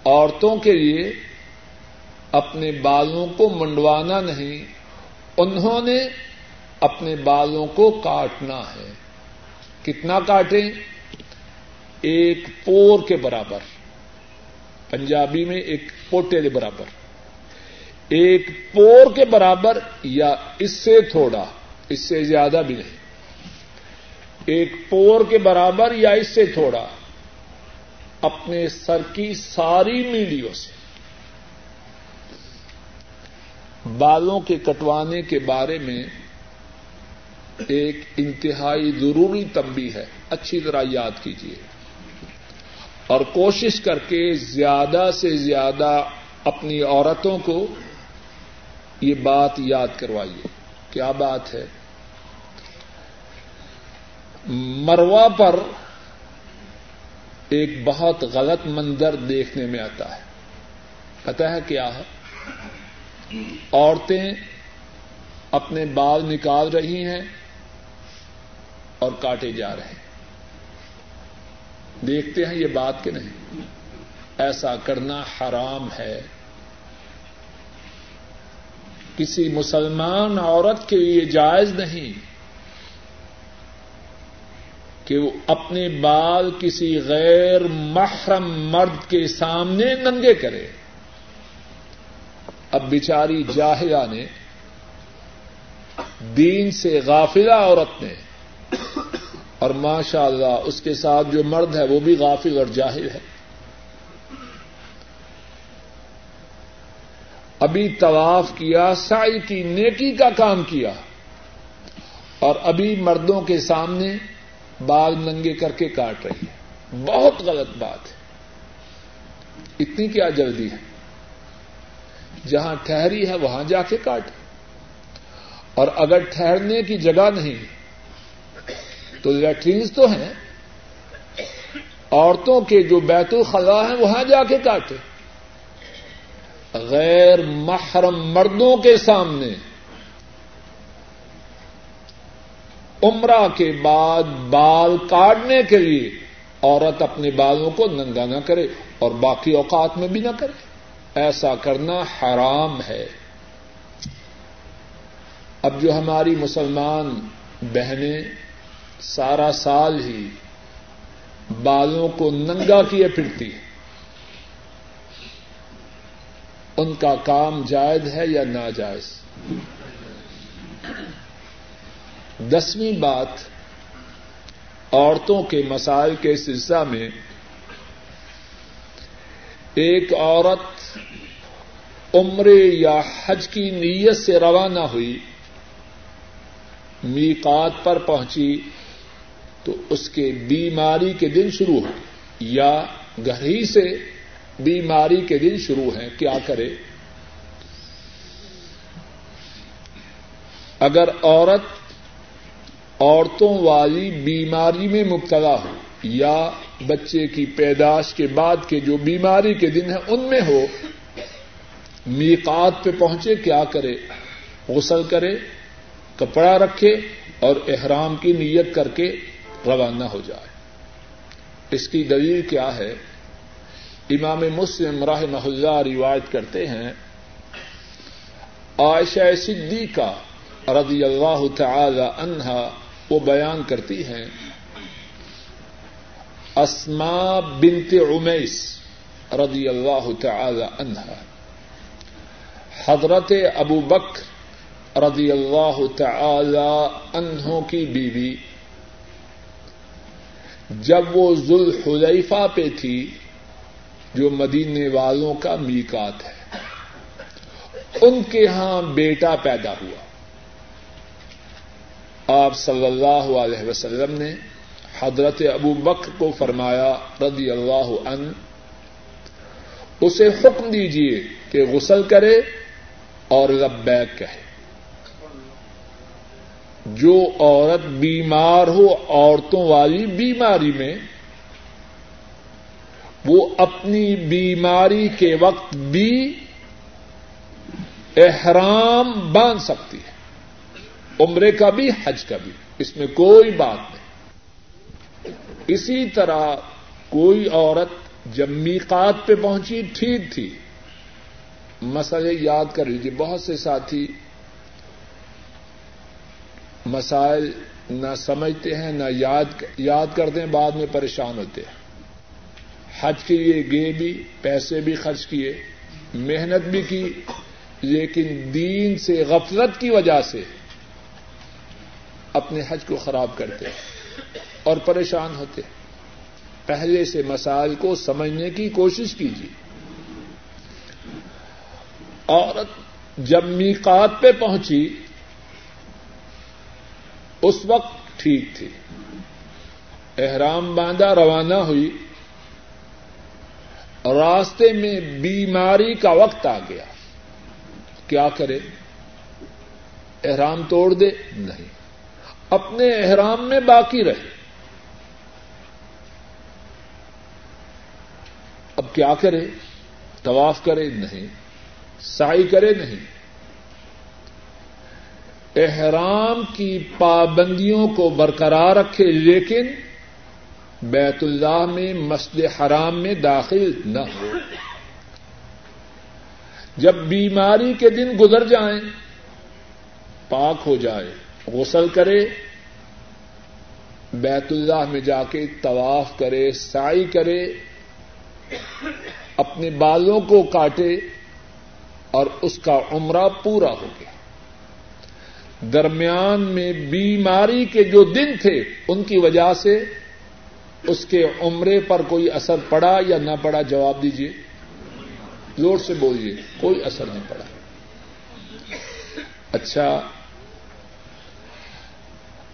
عورتوں کے لیے اپنے بالوں کو منڈوانا نہیں، انہوں نے اپنے بالوں کو کاٹنا ہے۔ کتنا کاٹیں؟ ایک پور کے برابر، پنجابی میں ایک پوٹے کے برابر۔ ایک پور کے برابر یا اس سے تھوڑا، اس سے زیادہ بھی نہیں۔ ایک پور کے برابر یا اس سے تھوڑا۔ اپنے سر کی ساری میڈیوں سے۔ بالوں کے کٹوانے کے بارے میں ایک انتہائی ضروری تمبی ہے۔ اچھی طرح یاد کیجیے اور کوشش کر کے زیادہ سے زیادہ اپنی عورتوں کو یہ بات یاد کروائیے۔ کیا بات ہے؟ مروا پر ایک بہت غلط منظر دیکھنے میں آتا ہے۔ پتا ہے کیا ہے؟ عورتیں اپنے بال نکال رہی ہیں اور کاٹے جا رہے ہیں۔ دیکھتے ہیں یہ بات کہ نہیں؟ ایسا کرنا حرام ہے۔ کسی مسلمان عورت کے لیے جائز نہیں۔ کہ وہ اپنے بال کسی غیر محرم مرد کے سامنے ننگے کرے۔ اب بچاری جاہلا نے دین سے غافلہ عورت نے اور ماشاء اللہ اس کے ساتھ جو مرد ہے وہ بھی غافل اور جاہل ہے۔ ابھی طواف کیا سائی کی، نیکی کا کام کیا اور ابھی مردوں کے سامنے بال ننگے کر کے کاٹ رہی ہے۔ بہت غلط بات ہے۔ اتنی کیا جلدی ہے؟ جہاں ٹھہری ہے وہاں جا کے کاٹ۔ اور اگر ٹھہرنے کی جگہ نہیں تو لیٹرینس تو ہیں۔ عورتوں کے جو بیت الخلا ہیں، وہاں جا کے کاٹے۔ غیر محرم مردوں کے سامنے۔ عمرہ کے بعد بال کاٹنے کے لیے عورت اپنے بالوں کو ننگا نہ کرے اور باقی اوقات میں بھی نہ کرے۔ ایسا کرنا حرام ہے۔ اب جو ہماری مسلمان بہنیں سارا سال ہی بالوں کو ننگا کیے پھرتی ان کا کام جائز ہے یا ناجائز؟ دسویں بات عورتوں کے مسائل کے سلسلہ میں ایک عورت عمرے یا حج کی نیت سے روانہ ہوئی، میقات پر پہنچی تو اس کے بیماری کے دن شروع ہو یا گھر ہی سے بیماری کے دن شروع ہیں، کیا کرے؟ اگر عورت عورتوں والی بیماری میں مبتلا ہو یا بچے کی پیداش کے بعد کے جو بیماری کے دن ہیں ان میں ہو، میقات پہ پہنچے کیا کرے؟ غسل کرے، کپڑا رکھے اور احرام کی نیت کر کے روانہ ہو جائے۔ اس کی دلیل کیا ہے؟ امام مسلم راہ محلہ روایت کرتے ہیں، عائشہ صدیقہ رضی اللہ تعالی عنہا وہ بیان کرتی ہیں اسما بنت عمیس رضی اللہ تعالی عنہا، حضرت ابو بکر رضی اللہ تعالی عنہ کی بیوی۔ جب وہ ذوالحلیفہ پہ تھی، جو مدینے والوں کا میکات ہے، ان کے ہاں بیٹا پیدا ہوا۔ آپ صلی اللہ علیہ وسلم نے حضرت ابو بکر کو فرمایا رضی اللہ عنہ، اسے حکم دیجیے کہ غسل کرے اور لبیک کہے۔ جو عورت بیمار ہو، عورتوں والی بیماری میں، وہ اپنی بیماری کے وقت بھی احرام باندھ سکتی ہے۔ عمرے کا بھی، حج کا بھی۔ اس میں کوئی بات نہیں۔ اسی طرح کوئی عورت جب میقات پہ پہنچی، ٹھیک تھی۔ مسئلے یاد کر لیجیے بہت سے ساتھی مسائل نہ سمجھتے ہیں، نہ یاد یاد کرتے ہیں بعد میں پریشان ہوتے ہیں۔ حج کے لیے گئے بھی، پیسے بھی خرچ کیے، محنت بھی کی، لیکن دین سے، غفلت کی وجہ سے اپنے حج کو خراب کرتے اور پریشان ہوتے پہلے سے مسائل کو سمجھنے کی کوشش کیجیے۔ عورت جب میقات پہ پہنچی، اس وقت ٹھیک تھی۔ احرام باندھا، روانہ ہوئی۔ راستے میں بیماری کا وقت آ گیا۔ کیا کرے؟ احرام توڑ دے؟ نہیں۔ اپنے احرام میں باقی رہے۔ اب کیا کرے؟ طواف کرے نہیں سائی کرے نہیں۔ احرام کی پابندیوں کو برقرار رکھے، لیکن بیت اللہ میں، مسجد حرام میں داخل نہ ہو۔ جب بیماری کے دن گزر جائیں، پاک ہو جائے۔ غسل کرے، بیت اللہ میں جا کے طواف کرے سائی کرے، اپنے بالوں کو کاٹے اور اس کا عمرہ پورا ہو گیا۔ درمیان میں بیماری کے جو دن تھے، ان کی وجہ سے اس کے عمرے پر کوئی اثر پڑا یا نہ پڑا، جواب دیجیے زور سے بولیے، کوئی اثر نہیں پڑا۔ اچھا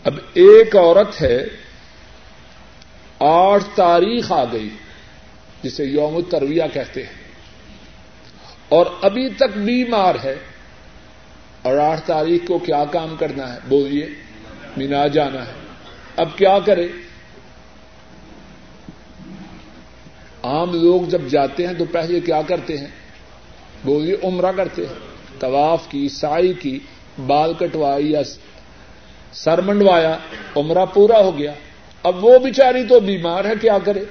اب ایک عورت ہے، آٹھ تاریخ آ گئی، جسے یوم ترویہ کہتے ہیں۔ اور ابھی تک بیمار ہے، اور آٹھ تاریخ کو کیا کام کرنا ہے؟ بولیے، مینا جانا ہے۔ اب کیا کرے؟ عام لوگ جب جاتے ہیں تو پہلے کیا کرتے ہیں؟ بولیے، عمرہ کرتے ہیں۔ طواف کی، سائی کی، بال کٹوائی یا سر منڈوایا، عمرہ پورا ہو گیا۔ اب وہ بیچاری تو بیمار ہے، کیا کرے؟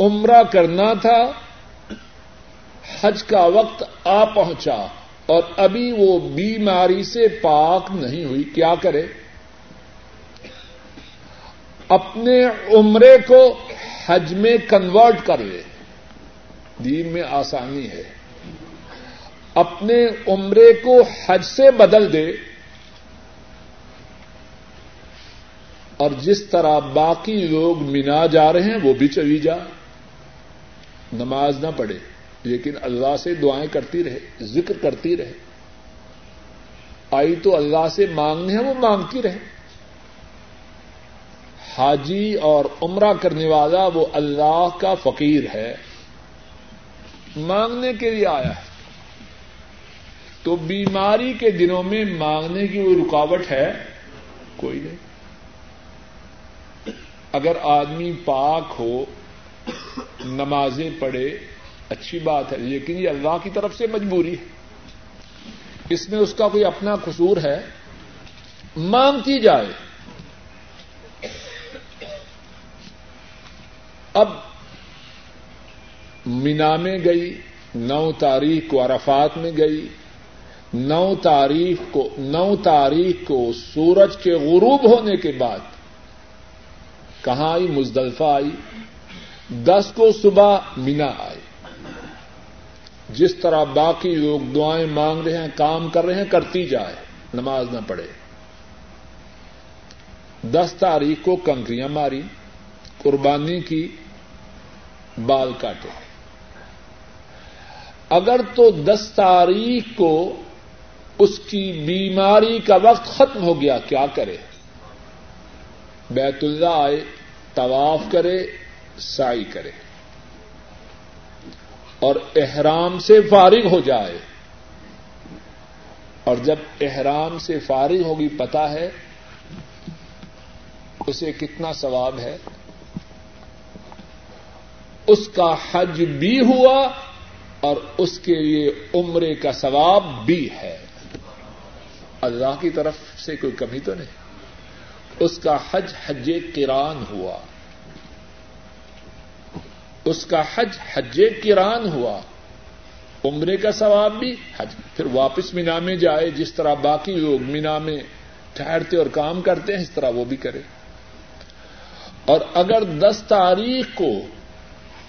عمرہ کرنا تھا، حج کا وقت آ پہنچا اور ابھی وہ بیماری سے پاک نہیں ہوئی، کیا کرے؟ اپنے عمرے کو حج میں کنورٹ کر لے۔ دین میں آسانی ہے۔ اپنے عمرے کو حج سے بدل دے۔ اور جس طرح باقی لوگ مینا جا رہے ہیں، وہ بھی چلی جا۔ نماز نہ پڑھے، لیکن اللہ سے دعائیں کرتی رہے، ذکر کرتی رہے۔ آئی تو اللہ سے مانگنے ہیں، وہ مانگتی رہے۔ حاجی اور عمرہ کرنے والا وہ اللہ کا فقیر ہے۔ مانگنے کے لیے آیا ہے۔ تو بیماری کے دنوں میں مانگنے کی کوئی رکاوٹ ہے، کوئی نہیں۔ اگر آدمی پاک ہو، نمازیں پڑھے، اچھی بات ہے، لیکن یہ اللہ کی طرف سے مجبوری ہے۔ اس میں اس کا کوئی اپنا قصور ہے؟ مانگتی جائے۔ اب مینا میں گئی، نو تاریخ کو عرفات میں گئی۔ نو تاریخ کو، نو تاریخ کو سورج کے غروب ہونے کے بعد کہاں آئی مزدلفہ آئی دس کو صبح مینا آئی۔ جس طرح باقی لوگ دعائیں مانگ رہے ہیں، کام کر رہے ہیں، کرتی جائے، نماز نہ پڑھے۔ دس تاریخ کو کنکریاں ماری، قربانی کی، بال کاٹے۔ اگر تو دس تاریخ کو اس کی بیماری کا وقت ختم ہو گیا، کیا کرے؟ بیت اللہ آئے طواف کرے سائی کرے۔ اور احرام سے فارغ ہو جائے۔ اور جب احرام سے فارغ ہوگی پتا ہے اسے کتنا ثواب ہے۔ اس کا حج بھی ہوا اور اس کے لیے عمرے کا ثواب بھی ہے۔ اللہ کی طرف سے کوئی کمی تو نہیں۔ اس کا حج حج کران ہوا۔ اس کا حج حج کران ہوا۔ عمرے کا ثواب بھی حج۔ پھر واپس مینا میں جائے، جس طرح باقی لوگ مینا میں ٹھہرتے اور کام کرتے ہیں، اس طرح وہ بھی کرے۔ اور اگر دس تاریخ کو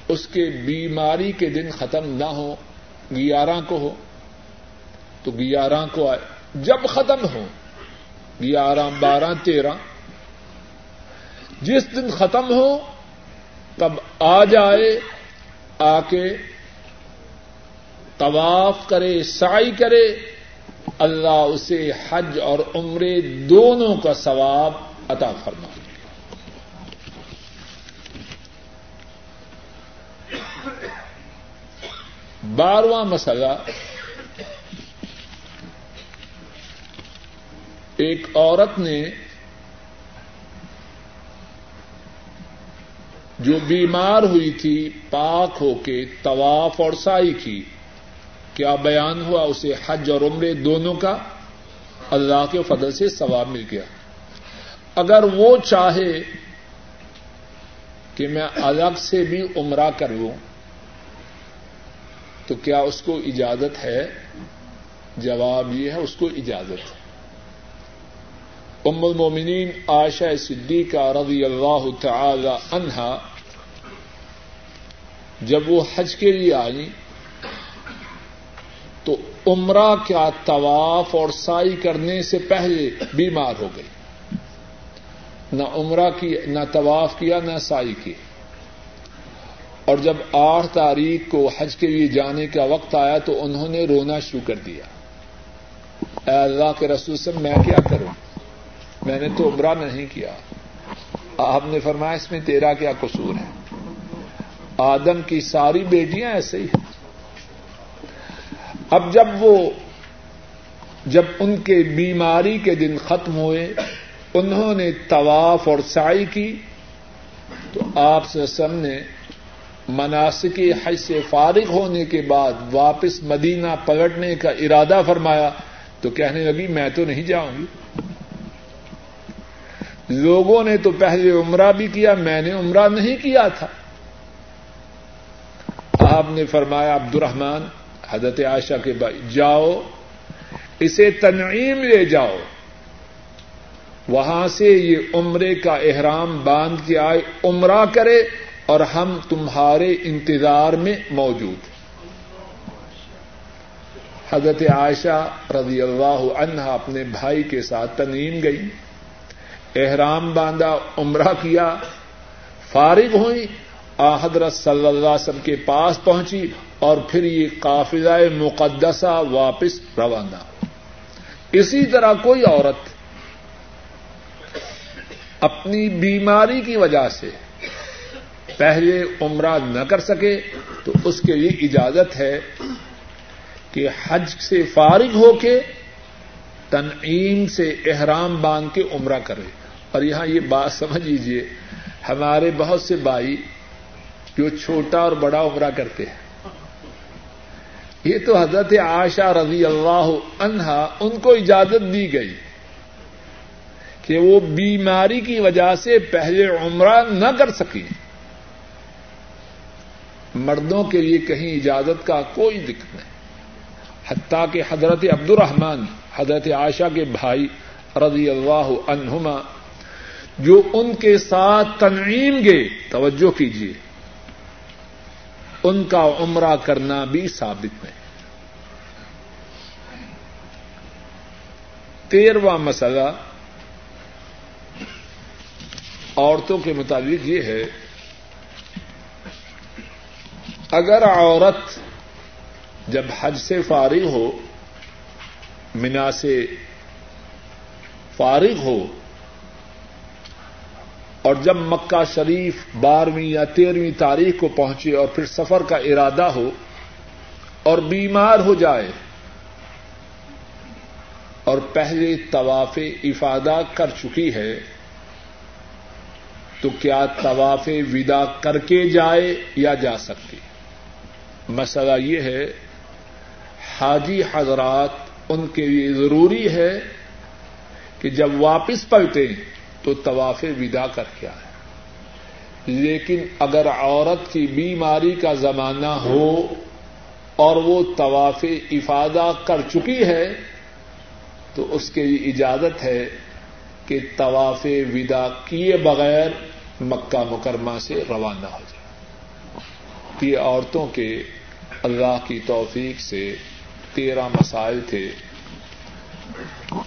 اس کے بیماری کے دن ختم نہ ہو، گیارہ کو ہو، تو گیارہ کو آئے۔ جب ختم ہو، گیارہ، بارہ، تیرہ جس دن ختم ہو، تب آ جائے، آ کے طواف کرے سائی کرے، اللہ اسے حج اور عمرے دونوں کا ثواب عطا فرما بارواں مسئلہ، ایک عورت نے جو بیمار ہوئی تھی، پاک ہو کے طواف اور سائی کی۔ کیا بیان ہوا اسے حج اور عمرے دونوں کا؟ اللہ کے فضل سے ثواب مل گیا۔ اگر وہ چاہے کہ میں الگ سے بھی عمرہ کر لوں تو کیا اس کو اجازت ہے؟ جواب یہ ہے، اس کو اجازت۔ ہے ام المومنین عائشہ صدیقہ رضی اللہ تعالی عنہا جب وہ حج کے لیے آئی تو عمرہ کیا طواف اور سائی کرنے سے پہلے بیمار ہو گئی۔ نہ عمرہ کی، نہ طواف کیا، نہ سائی کی۔ اور جب آٹھ تاریخ کو حج کے لیے جانے کا وقت آیا تو انہوں نے رونا شروع کر دیا۔ اے اللہ کے رسول سے میں کیا کروں؟ میں نے تو عمرہ نہیں کیا۔ آپ نے فرمایا اس میں تیرا کیا قصور ہے؟ آدم کی ساری بیٹیاں ایسے ہی ہیں۔ اب جب وہ جب ان کے بیماری کے دن ختم ہوئے، انہوں نے طواف اور سائی کی، تو آپ سے سم نے مناسکی حج سے فارغ ہونے کے بعد واپس مدینہ پلٹنے کا ارادہ فرمایا۔ تو کہنے لگی، میں تو نہیں جاؤں گی۔ لوگوں نے تو پہلے عمرہ بھی کیا، میں نے عمرہ نہیں کیا تھا۔ آپ نے فرمایا عبد الرحمان حضرت عائشہ کے بھائی، جاؤ، اسے تنعیم لے جاؤ۔ وہاں سے یہ عمرے کا احرام باندھ کے آئے، عمرہ کرے اور ہم تمہارے انتظار میں موجود۔ حضرت عائشہ رضی اللہ عنہ اپنے بھائی کے ساتھ تنیم گئی۔ احرام باندھا، عمرہ کیا، فارغ ہوئی حضرت صلی اللہ علیہ وسلم کے پاس پہنچی اور پھر یہ قافلہ مقدسہ واپس روانہ۔ اسی طرح کوئی عورت اپنی بیماری کی وجہ سے پہلے عمرہ نہ کر سکے تو اس کے لیے اجازت ہے کہ حج سے فارغ ہو کے تنعیم سے احرام باندھ کے عمرہ کرے۔ اور یہاں یہ بات سمجھ لیجیے ہمارے بہت سے بھائی جو چھوٹا اور بڑا عمرہ کرتے ہیں۔ یہ تو حضرت عائشہ رضی اللہ عنہا ان کو اجازت دی گئی کہ وہ بیماری کی وجہ سے پہلے عمرہ نہ کر سکی مردوں کے لیے کہیں اجازت کا کوئی دقت نہیں۔ حتیٰ کہ حضرت عبد الرحمان حضرت عائشہ کے بھائی رضی اللہ عنہما جو ان کے ساتھ تنعیم گے توجہ کیجیے ان کا عمرہ کرنا بھی ثابت نہیں۔ تیرواں مسئلہ عورتوں کے مطابق یہ ہے، اگر عورت جب حج سے فارغ ہو منا سے فارغ ہو اور جب مکہ شریف بارہویں یا تیرہویں تاریخ کو پہنچے اور پھر سفر کا ارادہ ہو اور بیمار ہو جائے اور پہلے طواف افادہ کر چکی ہے، تو کیا طواف ودا کر کے جائے یا جا سکتی؟ مسئلہ یہ ہے، حاجی حضرات ان کے لیے ضروری ہے کہ جب واپس پلٹیں تو طواف ودا کر کے آئے۔ لیکن اگر عورت کی بیماری کا زمانہ ہو اور وہ طواف افادہ کر چکی ہے، تو اس کے لیے اجازت ہے کہ طواف ودا کیے بغیر مکہ مکرمہ سے روانہ ہو جائے۔ یہ عورتوں کے اللہ کی توفیق سے تیرہ مسائل تھے۔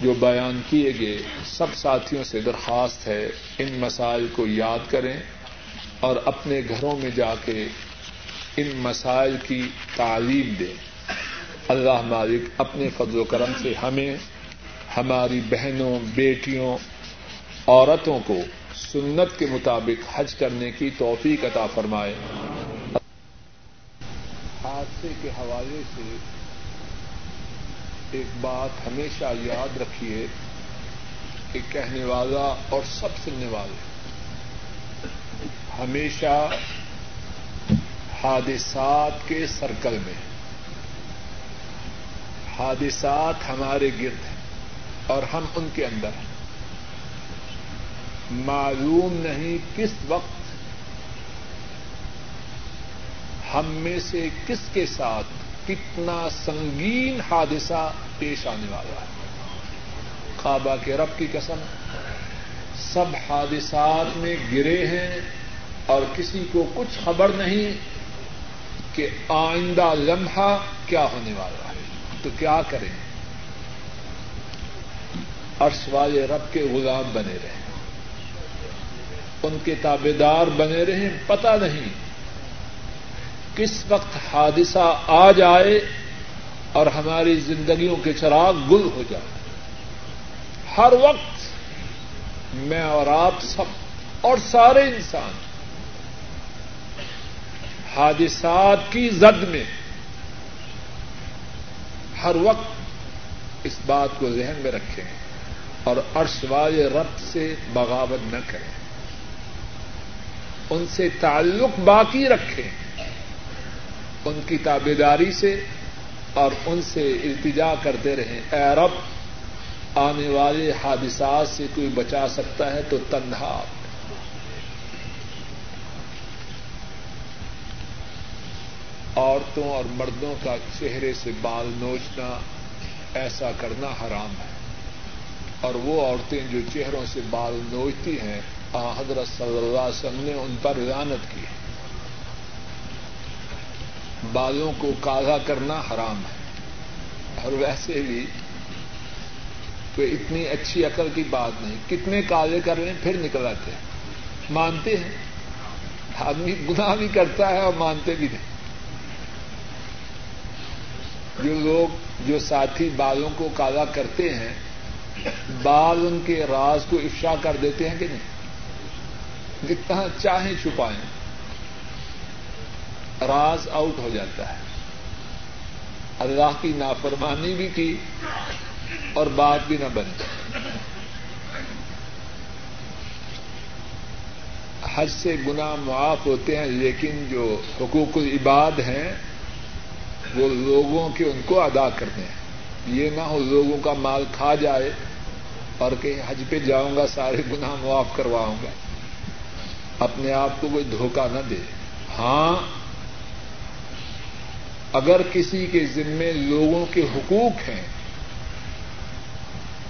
جو بیان کیے گئے سب ساتھیوں سے درخواست ہے ان مسائل کو یاد کریں اور اپنے گھروں میں جا کے ان مسائل کی تعلیم دیں۔ اللہ مالک اپنے فضل و کرم سے ہمیں، ہماری بہنوں، بیٹیوں، عورتوں کو سنت کے مطابق حج کرنے کی توفیق عطا فرمائے۔ حادثے کے حوالے سے ایک بات ہمیشہ یاد رکھیے کہ کہنے والا اور سب سننے والے ہمیشہ حادثات کے سرکل میں حادثات ہمارے گرد ہیں اور ہم ان کے اندر ہیں۔ معلوم نہیں کس وقت ہم میں سے کس کے ساتھ کتنا سنگین حادثہ پیش آنے والا ہے۔ کعبہ کے رب کی قسم، سب حادثات میں گرے ہیں اور کسی کو کچھ خبر نہیں کہ آئندہ لمحہ کیا ہونے والا ہے۔ تو کیا کریں؟ عرش والے رب کے غلام بنے رہیں ان کے تابے دار بنے رہیں پتہ نہیں کس وقت حادثہ آ جائے اور ہماری زندگیوں کے چراغ گل ہو جائے۔ ہر وقت میں اور آپ سب اور سارے انسان حادثات کی زد میں ہر وقت اس بات کو ذہن میں رکھیں اور عرش والے رب سے بغاوت نہ کریں۔ ان سے تعلق باقی رکھیں۔ ان کی تابے داری سے اور ان سے التجا کرتے رہیں اے رب، آنے والے حادثات سے کوئی بچا سکتا ہے تو تنہا۔ عورتوں اور مردوں کا چہرے سے بال نوچنا ایسا کرنا حرام ہے۔ اور وہ عورتیں جو چہروں سے بال نوچتی ہیں حضرت صلی اللہ علیہ وسلم نے ان پر رانت کی۔ ہے بالوں کو کالا کرنا حرام ہے۔ اور ویسے بھی کوئی اتنی اچھی عقل کی بات نہیں۔ کتنے کالے کر رہے ہیں، پھر نکل آتے ہیں۔ مانتے ہیں۔ آدمی گناہ بھی کرتا ہے اور مانتے بھی نہیں۔ جو لوگ، جو ساتھی بالوں کو کالا کرتے ہیں بال ان کے راز کو افشا کر دیتے ہیں کہ نہیں؟ جتنا چاہیں چھپائیں۔ راز آؤٹ ہو جاتا ہے۔ اللہ کی نافرمانی بھی کی اور بات بھی نہ بن۔ حج سے گنا معاف ہوتے ہیں، لیکن جو حقوق العباد ہیں، وہ لوگوں کے ان کو ادا کرنے ہیں۔ یہ نہ ہو لوگوں کا مال کھا جائے اور کہ حج پہ جاؤں گا، سارے گنا معاف کرواؤں گا۔ اپنے آپ کو کوئی دھوکہ نہ دے۔ ہاں اگر کسی کے ذمے لوگوں کے حقوق ہیں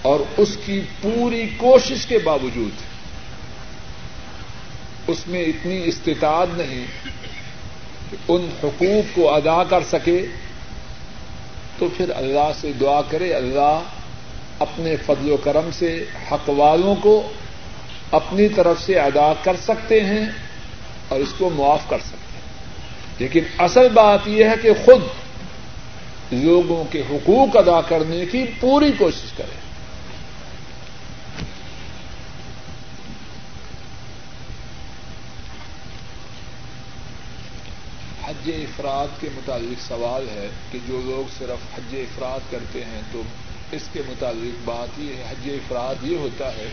اور اس کی پوری کوشش کے باوجود اس میں اتنی استطاعت نہیں کہ ان حقوق کو ادا کر سکے، تو پھر اللہ سے دعا کرے، اللہ اپنے فضل و کرم سے حق والوں کو اپنی طرف سے ادا کر سکتے ہیں اور اس کو معاف کر سکتے ہیں۔ لیکن اصل بات یہ ہے کہ خود لوگوں کے حقوق ادا کرنے کی پوری کوشش کرے حج افراد کے متعلق سوال ہے کہ جو لوگ صرف حج افراد کرتے ہیں تو اس کے متعلق بات یہ ہے، حج افراد یہ ہوتا ہے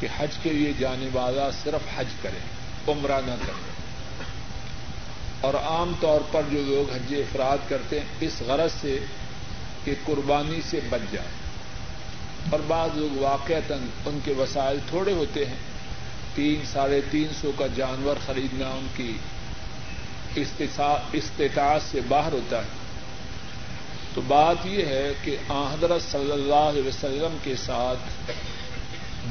کہ حج کے لیے جانے والا صرف حج کرے، عمرہ نہ کرے۔ اور عام طور پر جو لوگ حج افراد کرتے ہیں، اس غرض سے کہ قربانی سے بچ جائے اور بعض لوگ واقع ان کے وسائل تھوڑے ہوتے ہیں، تین، ساڑھے تین سو کا جانور خریدنا ان کی استطاعت سے باہر ہوتا ہے۔ تو بات یہ ہے کہ حضرت صلی اللہ علیہ وسلم کے ساتھ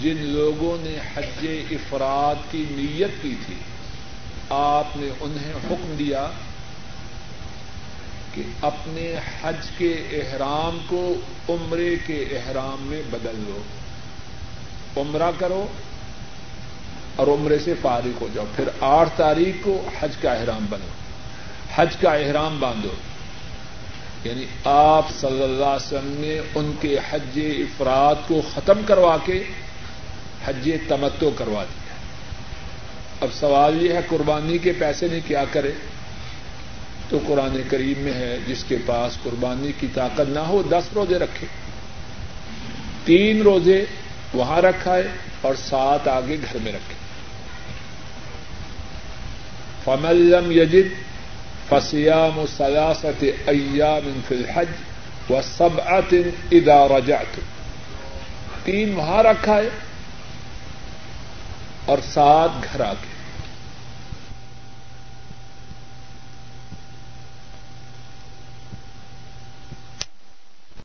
جن لوگوں نے حج افراد کی نیت کی تھی آپ نے انہیں حکم دیا کہ اپنے حج کے احرام کو عمرے کے احرام میں بدل لو عمرہ کرو اور عمرے سے فارغ ہو جاؤ۔ پھر آٹھ تاریخ کو حج کا احرام بنو۔ حج کا احرام باندھو۔ یعنی آپ صلی اللہ علیہ وسلم نے ان کے حج افراد کو ختم کروا کے حج تمتو کروا دیا اب سوال یہ ہے، قربانی کے پیسے نے کیا کرے؟ تو قرآن کریم میں ہے، جس کے پاس قربانی کی طاقت نہ ہو، دس روزے رکھے۔ تین روزے وہاں رکھا ہے اور سات آگے گھر میں رکھے۔ فملم یجد فسیام و سلاست ایام فی الحج و سب ادا رجعت۔ تین وہاں رکھا ہے اور سات گھر آ کے